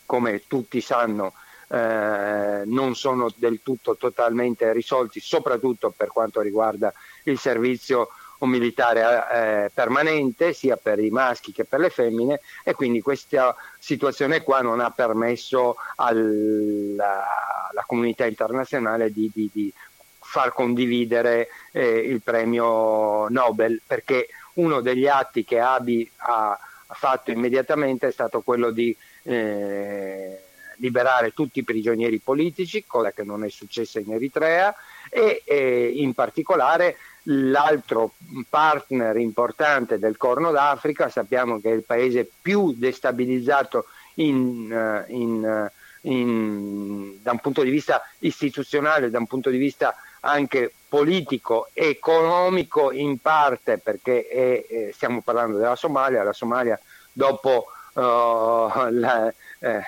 come tutti sanno, eh, non sono del tutto totalmente risolti, soprattutto per quanto riguarda il servizio militare eh, permanente sia per i maschi che per le femmine e quindi questa situazione qua non ha permesso alla, alla comunità internazionale di, di, di far condividere eh, il premio Nobel perché uno degli atti che Abi ha fatto immediatamente è stato quello di eh, liberare tutti i prigionieri politici, cosa che non è successa in Eritrea, e eh, in particolare l'altro partner importante del Corno d'Africa, sappiamo che è il paese più destabilizzato in, eh, in, in, da un punto di vista istituzionale, da un punto di vista anche politico, economico in parte, perché è, è, stiamo parlando della Somalia, la Somalia dopo uh, la, eh,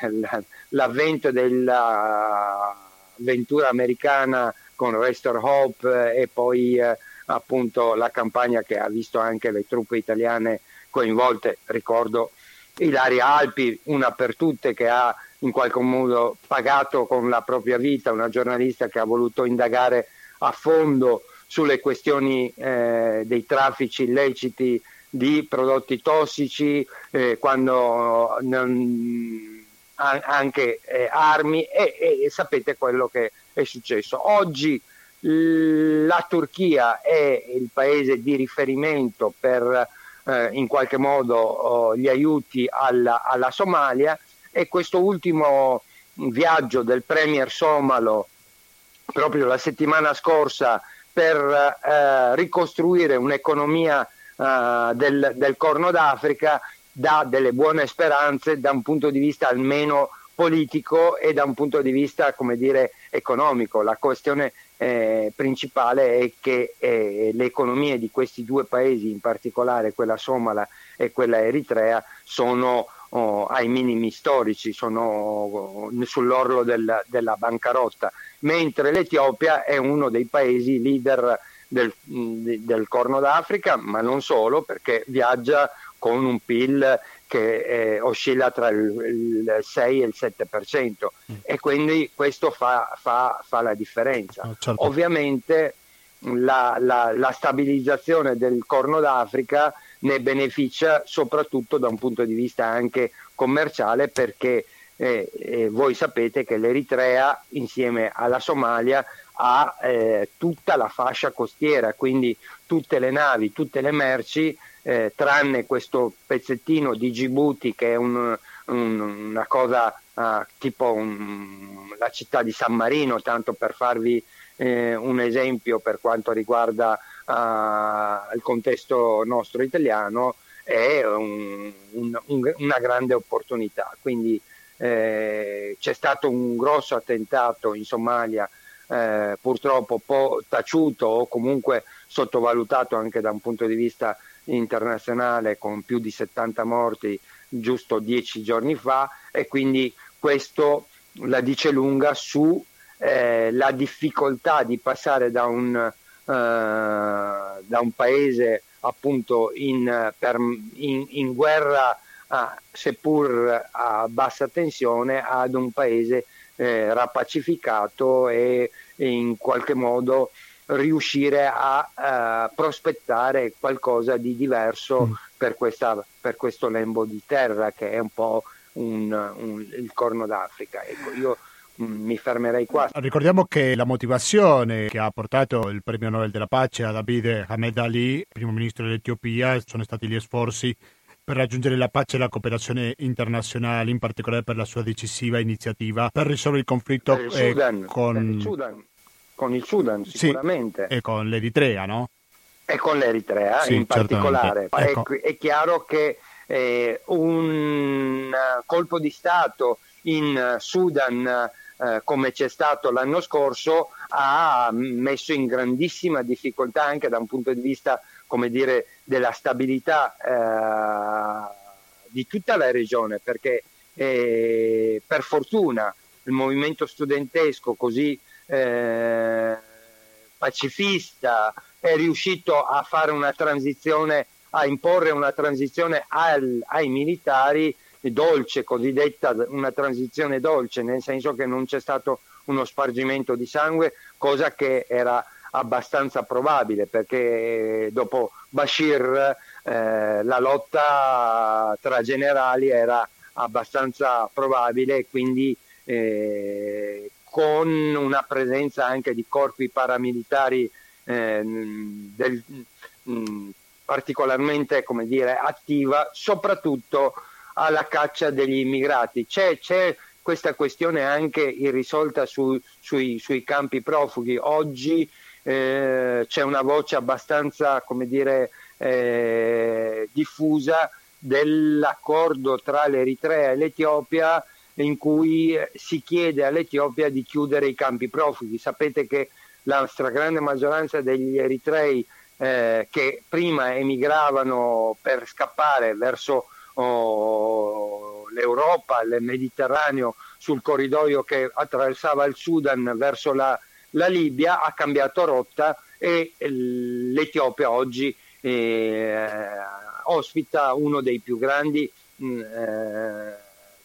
l'avvento dell'avventura americana con Restore Hope e poi eh, appunto la campagna che ha visto anche le truppe italiane coinvolte, ricordo Ilaria Alpi, una per tutte che ha in qualche modo pagato con la propria vita, una giornalista che ha voluto indagare a fondo sulle questioni eh, dei traffici illeciti di prodotti tossici, eh, quando non, anche eh, armi e, e, sapete quello che è successo. Oggi la Turchia è il paese di riferimento per eh, in qualche modo oh, gli aiuti alla, alla Somalia e questo ultimo viaggio del premier somalo proprio la settimana scorsa per eh, ricostruire un'economia eh, del, del, Corno d'Africa dà delle buone speranze da un punto di vista almeno politico e da un punto di vista come dire economico. La questione eh, principale è che eh, le economie di questi due paesi, in particolare quella somala e quella eritrea, sono oh, ai minimi storici, sono oh, sull'orlo del, della bancarotta, mentre l'Etiopia è uno dei paesi leader del, del Corno d'Africa, ma non solo, perché viaggia con un PIL che eh, oscilla tra il, il, 6 e il 7% mm. e quindi questo fa, fa, fa la differenza. Oh, certo. Ovviamente la, la, la, stabilizzazione del Corno d'Africa ne beneficia soprattutto da un punto di vista anche commerciale perché eh, eh, voi sapete che l'Eritrea insieme alla Somalia ha eh, tutta la fascia costiera, quindi tutte le navi, tutte le merci eh, tranne questo pezzettino di Djibouti che è un, un, una cosa uh, tipo un, la città di San Marino, tanto per farvi eh, un esempio per quanto riguarda uh, il contesto nostro italiano, è un, una grande opportunità. Quindi eh, c'è stato un grosso attentato in Somalia, eh, purtroppo un po' taciuto o comunque sottovalutato anche da un punto di vista internazionale con più di 70 morti giusto dieci giorni fa e quindi questo la dice lunga su eh, la difficoltà di passare da un, eh, da un paese appunto in, per, in, in guerra a, seppur a bassa tensione ad un paese eh, rapacificato e, e in qualche modo riuscire a uh, prospettare qualcosa di diverso mm. per, questa, per, questo lembo di terra che è un po' un, un, il corno d'Africa. Ecco, io mm, mi fermerei qua. Ricordiamo che la motivazione che ha portato il premio Nobel della pace a David Ahmed Ali, primo ministro dell'Etiopia, sono stati gli sforzi per raggiungere la pace e la cooperazione internazionale, in particolare per la sua decisiva iniziativa per risolvere il conflitto il Sudan, eh, con... Il Sudan con il Sudan sicuramente. Sì, e con l'Eritrea, no? E con l'Eritrea sì, in particolare. Ecco. È, è, chiaro che eh, un colpo di Stato in Sudan eh, come c'è stato l'anno scorso ha messo in grandissima difficoltà anche da un punto di vista come dire, della stabilità eh, di tutta la regione perché eh, per fortuna il movimento studentesco così eh, pacifista, è riuscito a fare una transizione, a imporre una transizione al, ai militari dolce, cosiddetta una transizione dolce, nel senso che non c'è stato uno spargimento di sangue, cosa che era abbastanza probabile perché dopo Bashir eh, la lotta tra generali era abbastanza probabile e quindi eh, con una presenza anche di corpi paramilitari eh, del, mh, mm, particolarmente dire, attiva, soprattutto alla caccia degli immigrati. C'è, c'è questa questione anche irrisolta su, sui, sui, campi profughi. Oggi eh, c'è una voce abbastanza come dire, eh, diffusa dell'accordo tra l'Eritrea e l'Etiopia in cui si chiede all'Etiopia di chiudere i campi profughi. Sapete che la stragrande maggioranza degli eritrei eh, che prima emigravano per scappare verso oh, l'Europa, il Mediterraneo sul corridoio che attraversava il Sudan verso la, la Libia, ha cambiato rotta e l'Etiopia oggi eh, ospita uno dei più grandi mh, mm, eh,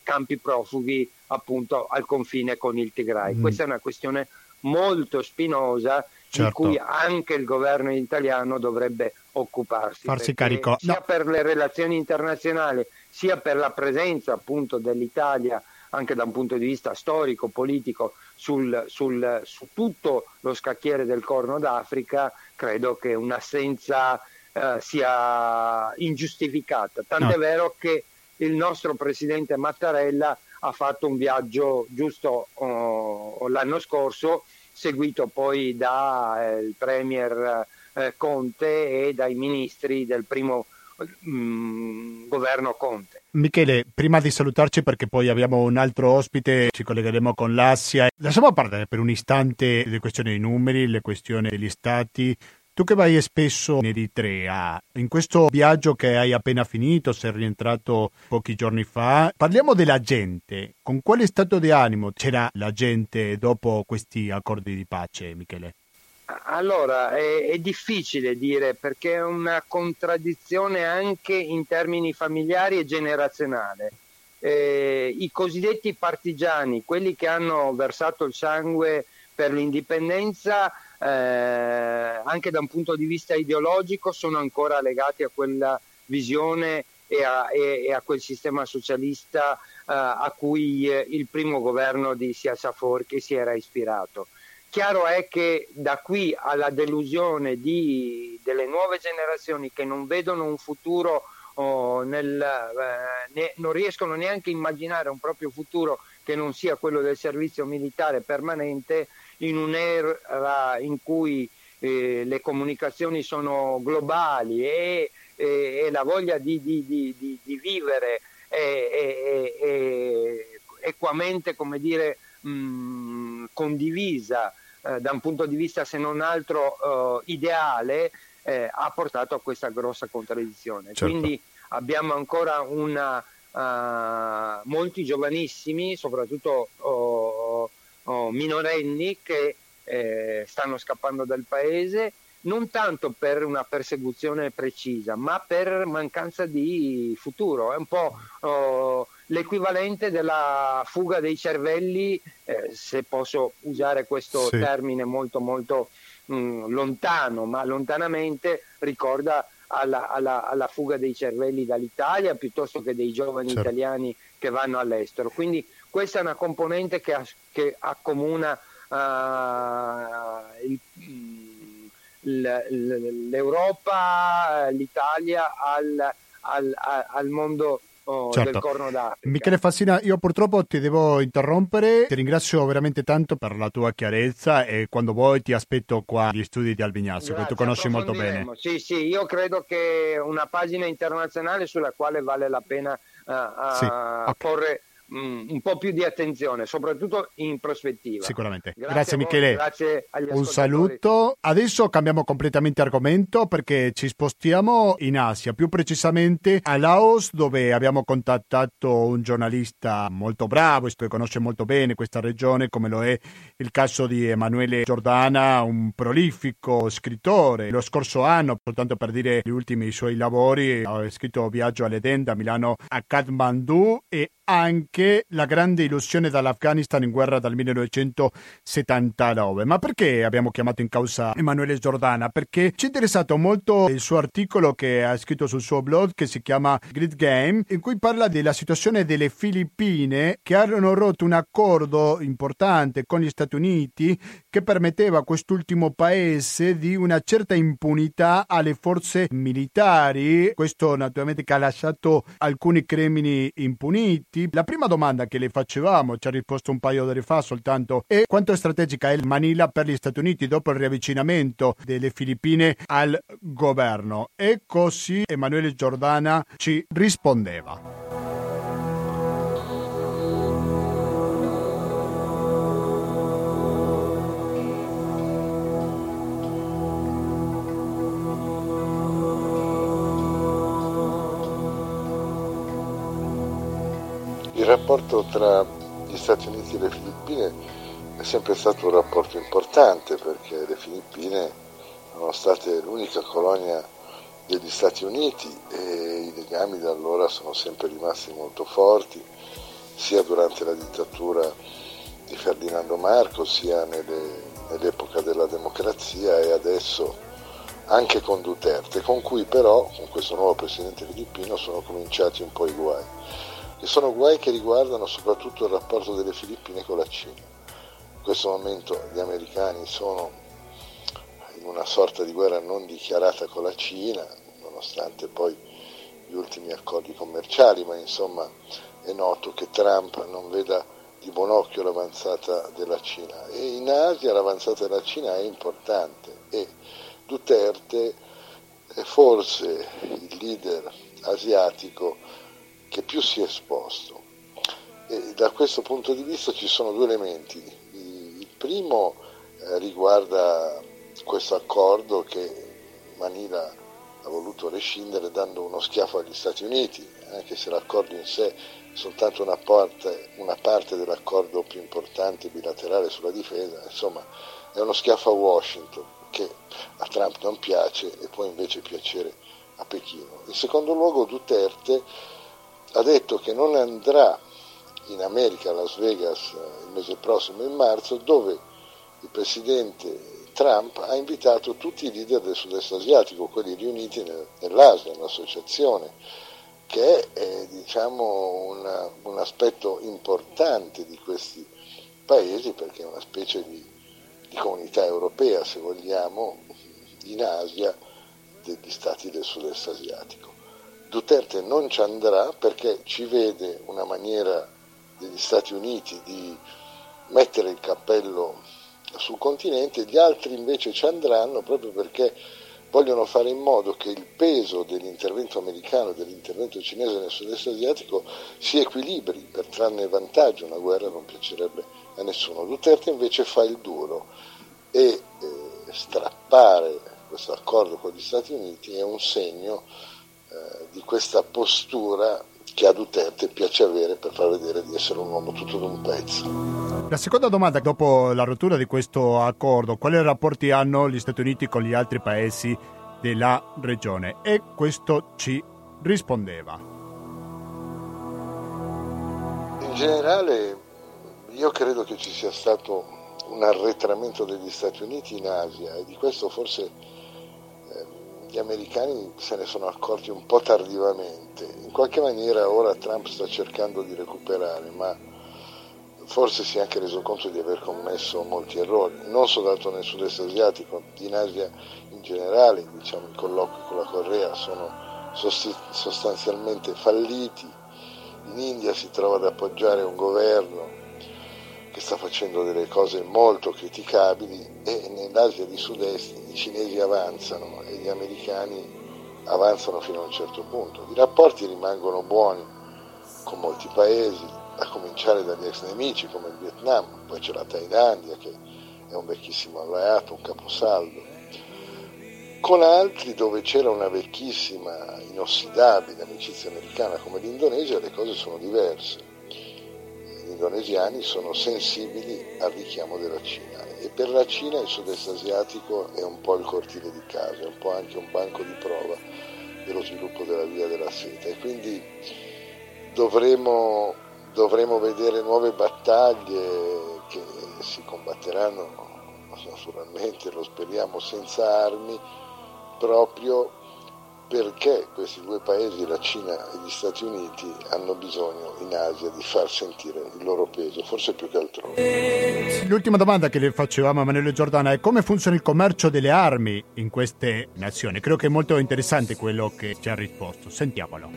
campi profughi appunto al confine con il Tigray. Mm. Questa è una questione molto spinosa certo. di cui anche il governo italiano dovrebbe occuparsi. Farsi carico. Sia no. per le relazioni internazionali, sia per la presenza appunto dell'Italia anche da un punto di vista storico, politico, sul, sul, su tutto lo scacchiere del Corno d'Africa, credo che un'assenza eh, sia ingiustificata. Tant'è no. vero che il nostro presidente Mattarella ha fatto un viaggio giusto oh, l'anno scorso, seguito poi dal eh, Premier eh, Conte e dai ministri del primo mm, governo Conte. Michele, prima di salutarci perché poi abbiamo un altro ospite, ci collegheremo con l'Asia, lasciamo parlare per un istante le questioni dei numeri, le questioni degli stati. Tu che vai spesso in Eritrea, in questo viaggio che hai appena finito, sei rientrato pochi giorni fa, parliamo della gente. Con quale stato di animo c'era la gente dopo questi accordi di pace, Michele? Allora, è, è, difficile dire perché è una contraddizione anche in termini familiari e generazionale. Eh, I cosiddetti partigiani, quelli che hanno versato il sangue per l'indipendenza, eh, anche da un punto di vista ideologico, sono ancora legati a quella visione e a, e, e a quel sistema socialista eh, a cui eh, il primo governo di Siasa Forchi si era ispirato. Chiaro è che da qui alla delusione di, delle nuove generazioni che non vedono un futuro oh, nel, eh, ne, non riescono neanche a immaginare un proprio futuro che non sia quello del servizio militare permanente in un'era in cui eh, le comunicazioni sono globali e, e, e la voglia di, di, di, di vivere è, è, è, equamente come dire, mh, condivisa eh, da un punto di vista se non altro eh, ideale eh, ha portato a questa grossa contraddizione. Certo. Quindi abbiamo ancora una, uh, molti giovanissimi, soprattutto oh, oh, minorenni, che eh, stanno scappando dal paese non tanto per una persecuzione precisa, ma per mancanza di futuro. È un po' oh, l'equivalente della fuga dei cervelli, eh, se posso usare questo sì. termine molto molto mh, mm, lontano, ma lontanamente ricorda alla, alla, alla, fuga dei cervelli dall'Italia piuttosto che dei giovani certo. italiani che vanno all'estero. Quindi questa è una componente che, che accomuna uh, il, l'Europa, l'Italia al, al, al mondo oh, certo. del Corno d'Africa. Michele Fassina, io purtroppo ti devo interrompere, ti ringrazio veramente tanto per la tua chiarezza e quando vuoi ti aspetto qua agli studi di Albignazzo, Grazie, che tu conosci molto bene. Sì, sì, io credo che una pagina internazionale sulla quale vale la pena uh, uh, sì, okay. porre Mm, un po' più di attenzione, soprattutto in prospettiva. Sicuramente. Grazie, grazie Michele. Grazie agli Un saluto. Adesso cambiamo completamente argomento perché ci spostiamo in Asia, più precisamente a Laos, dove abbiamo contattato un giornalista molto bravo, che conosce molto bene questa regione, come lo è il caso di Emanuele Giordana, un prolifico scrittore. Lo scorso anno, soltanto per dire gli ultimi suoi lavori, ha scritto Viaggio all'Eden da Milano a Kathmandu e anche la grande illusione dall'Afghanistan in guerra dal 1979. Ma perché abbiamo chiamato in causa Emanuele Giordana? Perché ci è interessato molto il suo articolo che ha scritto sul suo blog che si chiama Grid Game, in cui parla della situazione delle Filippine che hanno rotto un accordo importante con gli Stati Uniti che permetteva a quest'ultimo paese di una certa impunità alle forze militari. Questo naturalmente che ha lasciato alcuni crimini impuniti Uniti. La prima domanda che le facevamo, ci ha risposto un paio d'ore fa soltanto, è quanto è strategica è Manila per gli Stati Uniti dopo il riavvicinamento delle Filippine al governo. E così Emanuele Giordana ci rispondeva. Il rapporto tra gli Stati Uniti e le Filippine è sempre stato un rapporto importante perché le Filippine sono state l'unica colonia degli Stati Uniti e i legami da allora sono sempre rimasti molto forti, sia durante la dittatura di Ferdinando Marcos, sia nelle, nell'epoca della democrazia e adesso anche con Duterte, con cui però, con questo nuovo presidente filippino, sono cominciati un po' i guai. E sono guai che riguardano soprattutto il rapporto delle Filippine con la Cina. In questo momento gli americani sono in una sorta di guerra non dichiarata con la Cina, nonostante poi gli ultimi accordi commerciali, ma insomma è noto che Trump non veda di buon occhio l'avanzata della Cina e in Asia l'avanzata della Cina è importante e Duterte è forse il leader asiatico che più si è esposto. E da questo punto di vista ci sono due elementi. Il primo eh, riguarda questo accordo che Manila ha voluto rescindere dando uno schiaffo agli Stati Uniti, anche se l'accordo in sé è soltanto una parte, una parte dell'accordo più importante bilaterale sulla difesa, insomma è uno schiaffo a Washington che a Trump non piace e può invece piacere a Pechino. In secondo luogo Duterte ha detto che non andrà in America, a Las Vegas, il mese prossimo, in marzo, dove il presidente Trump ha invitato tutti i leader del sud-est asiatico, quelli riuniti nell'Asia, un'associazione che è diciamo, una, un aspetto importante di questi paesi perché è una specie di di comunità europea, se vogliamo, in Asia degli stati del sud-est asiatico. Duterte non ci andrà perché ci vede una maniera degli Stati Uniti di mettere il cappello sul continente, gli altri invece ci andranno proprio perché vogliono fare in modo che il peso dell'intervento americano e dell'intervento cinese nel sud-est asiatico si equilibri per trarne vantaggio. Una guerra non piacerebbe a nessuno. Duterte invece fa il duro e eh, strappare questo accordo con gli Stati Uniti è un segno eh, di questa postura che a Duterte piace avere per far vedere di essere un uomo tutto d'un pezzo. La seconda domanda, dopo la rottura di questo accordo, quali rapporti hanno gli Stati Uniti con gli altri paesi della regione? E questo ci rispondeva. In generale io credo che ci sia stato un arretramento degli Stati Uniti in Asia e di questo forse gli americani se ne sono accorti un po' tardivamente. In qualche maniera ora Trump sta cercando di recuperare, ma forse si è anche reso conto di aver commesso molti errori, non soltanto nel sud-est asiatico, in Asia in generale, diciamo, i colloqui con la Corea sono sostanzialmente falliti, in India si trova ad appoggiare un governo che sta facendo delle cose molto criticabili e nell'Asia di sud-est cinesi avanzano e gli americani avanzano fino a un certo punto. I rapporti rimangono buoni con molti paesi, a cominciare dagli ex nemici come il Vietnam, poi c'è la Thailandia che è un vecchissimo alleato, un caposaldo. Con altri dove c'era una vecchissima, inossidabile amicizia americana come l'Indonesia le cose sono diverse indonesiani sono sensibili al richiamo della Cina. E per la Cina il sud-est asiatico è un po' il cortile di casa, è un po' anche un banco di prova dello sviluppo della via della seta. E quindi dovremo, dovremo vedere nuove battaglie che si combatteranno naturalmente, lo speriamo, senza armi proprio perché questi due paesi, la Cina e gli Stati Uniti, hanno bisogno in Asia di far sentire il loro peso, forse più che altrove. L'ultima domanda che le facevamo a Emanuele Giordana è come funziona il commercio delle armi in queste nazioni? Credo che è molto interessante quello che ci ha risposto. Sentiamolo.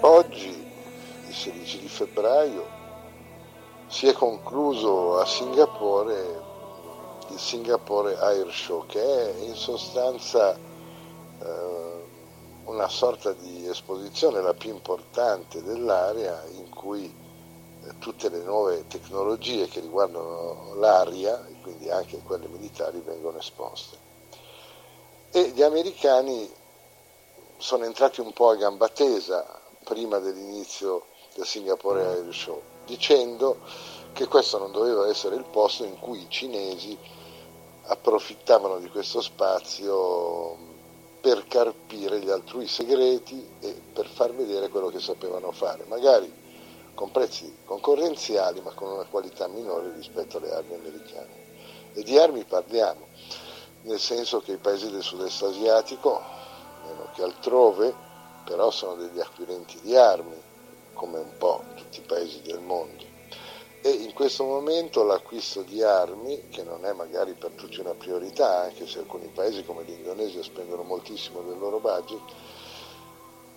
Oggi, il 16 di febbraio, si è concluso a Singapore il Singapore Air Show, che è in sostanza una sorta di esposizione, la più importante dell'area, in cui eh, tutte le nuove tecnologie che riguardano l'aria, e quindi anche quelle militari, vengono esposte. E gli americani sono entrati un po' a gamba tesa prima dell'inizio del Singapore Air Show, dicendo che questo non doveva essere il posto in cui i cinesi approfittavano di questo spazio per carpire gli altrui segreti e per far vedere quello che sapevano fare, magari con prezzi concorrenziali ma con una qualità minore rispetto alle armi americane. E di armi parliamo, nel senso che i paesi del sud-est asiatico, meno che altrove, però sono degli acquirenti di armi, come un po' tutti i paesi del mondo e in questo momento l'acquisto di armi, che non è magari per tutti una priorità, anche se alcuni paesi come l'Indonesia spendono moltissimo del loro budget,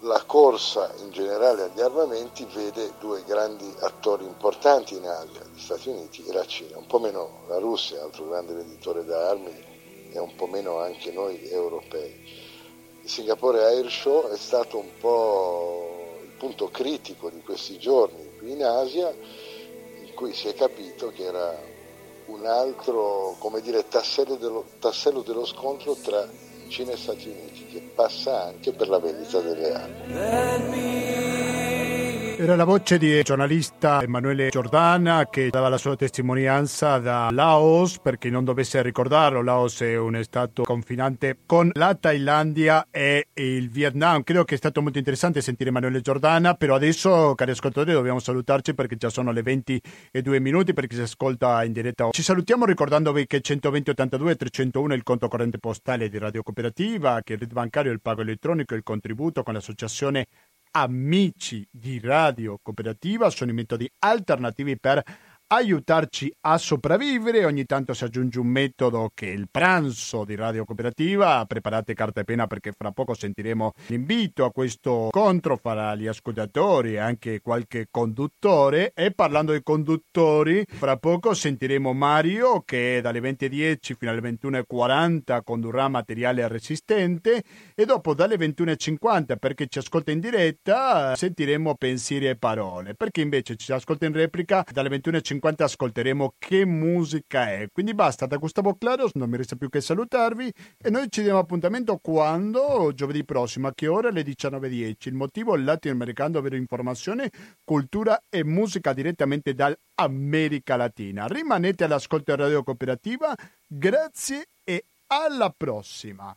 la corsa in generale agli armamenti vede due grandi attori importanti in Asia, gli Stati Uniti e la Cina, un po' meno la Russia, altro grande venditore d'armi, e un po' meno anche noi europei. Il Singapore Air Show è stato un po' il punto critico di questi giorni qui in Asia cui si è capito che era un altro come dire, tassello, dello, tassello dello scontro tra Cina e Stati Uniti, che passa anche per la vendita delle armi. Era la voce di giornalista Emanuele Giordana che dava la sua testimonianza da Laos, per chi non dovesse ricordarlo, Laos è un stato confinante con la Thailandia e il Vietnam. Credo che è stato molto interessante sentire Emanuele Giordana, però adesso, cari ascoltatori, dobbiamo salutarci perché già sono le 22 minuti per chi si ascolta in diretta. Ci salutiamo ricordandovi che 120 82 301 è il conto corrente postale di Radio Cooperativa, che il RID bancario, il pago elettronico e il contributo con l'associazione amici di Radio Cooperativa, sono i metodi alternativi per aiutarci a sopravvivere. Ogni tanto si aggiunge un metodo che è il pranzo di Radio Cooperativa. Preparate carta e penna perché fra poco sentiremo l'invito a questo incontro fra gli ascoltatori e anche qualche conduttore. E parlando di conduttori, fra poco sentiremo Mario che dalle 20.10 fino alle 21.40 condurrà materiale resistente e dopo dalle 21.50 perché ci ascolta in diretta sentiremo pensieri e parole. Perché invece ci ascolta in replica dalle 21.50 50 ascolteremo che musica è. Quindi basta, da Gustavo Claros non mi resta più che salutarvi e noi ci diamo appuntamento quando? Giovedì prossimo, a che ora? Alle 19.10. Il motivo latinoamericano, ovvero informazione, cultura e musica direttamente dall'America Latina. Rimanete all'ascolto Radio Cooperativa, grazie e alla prossima.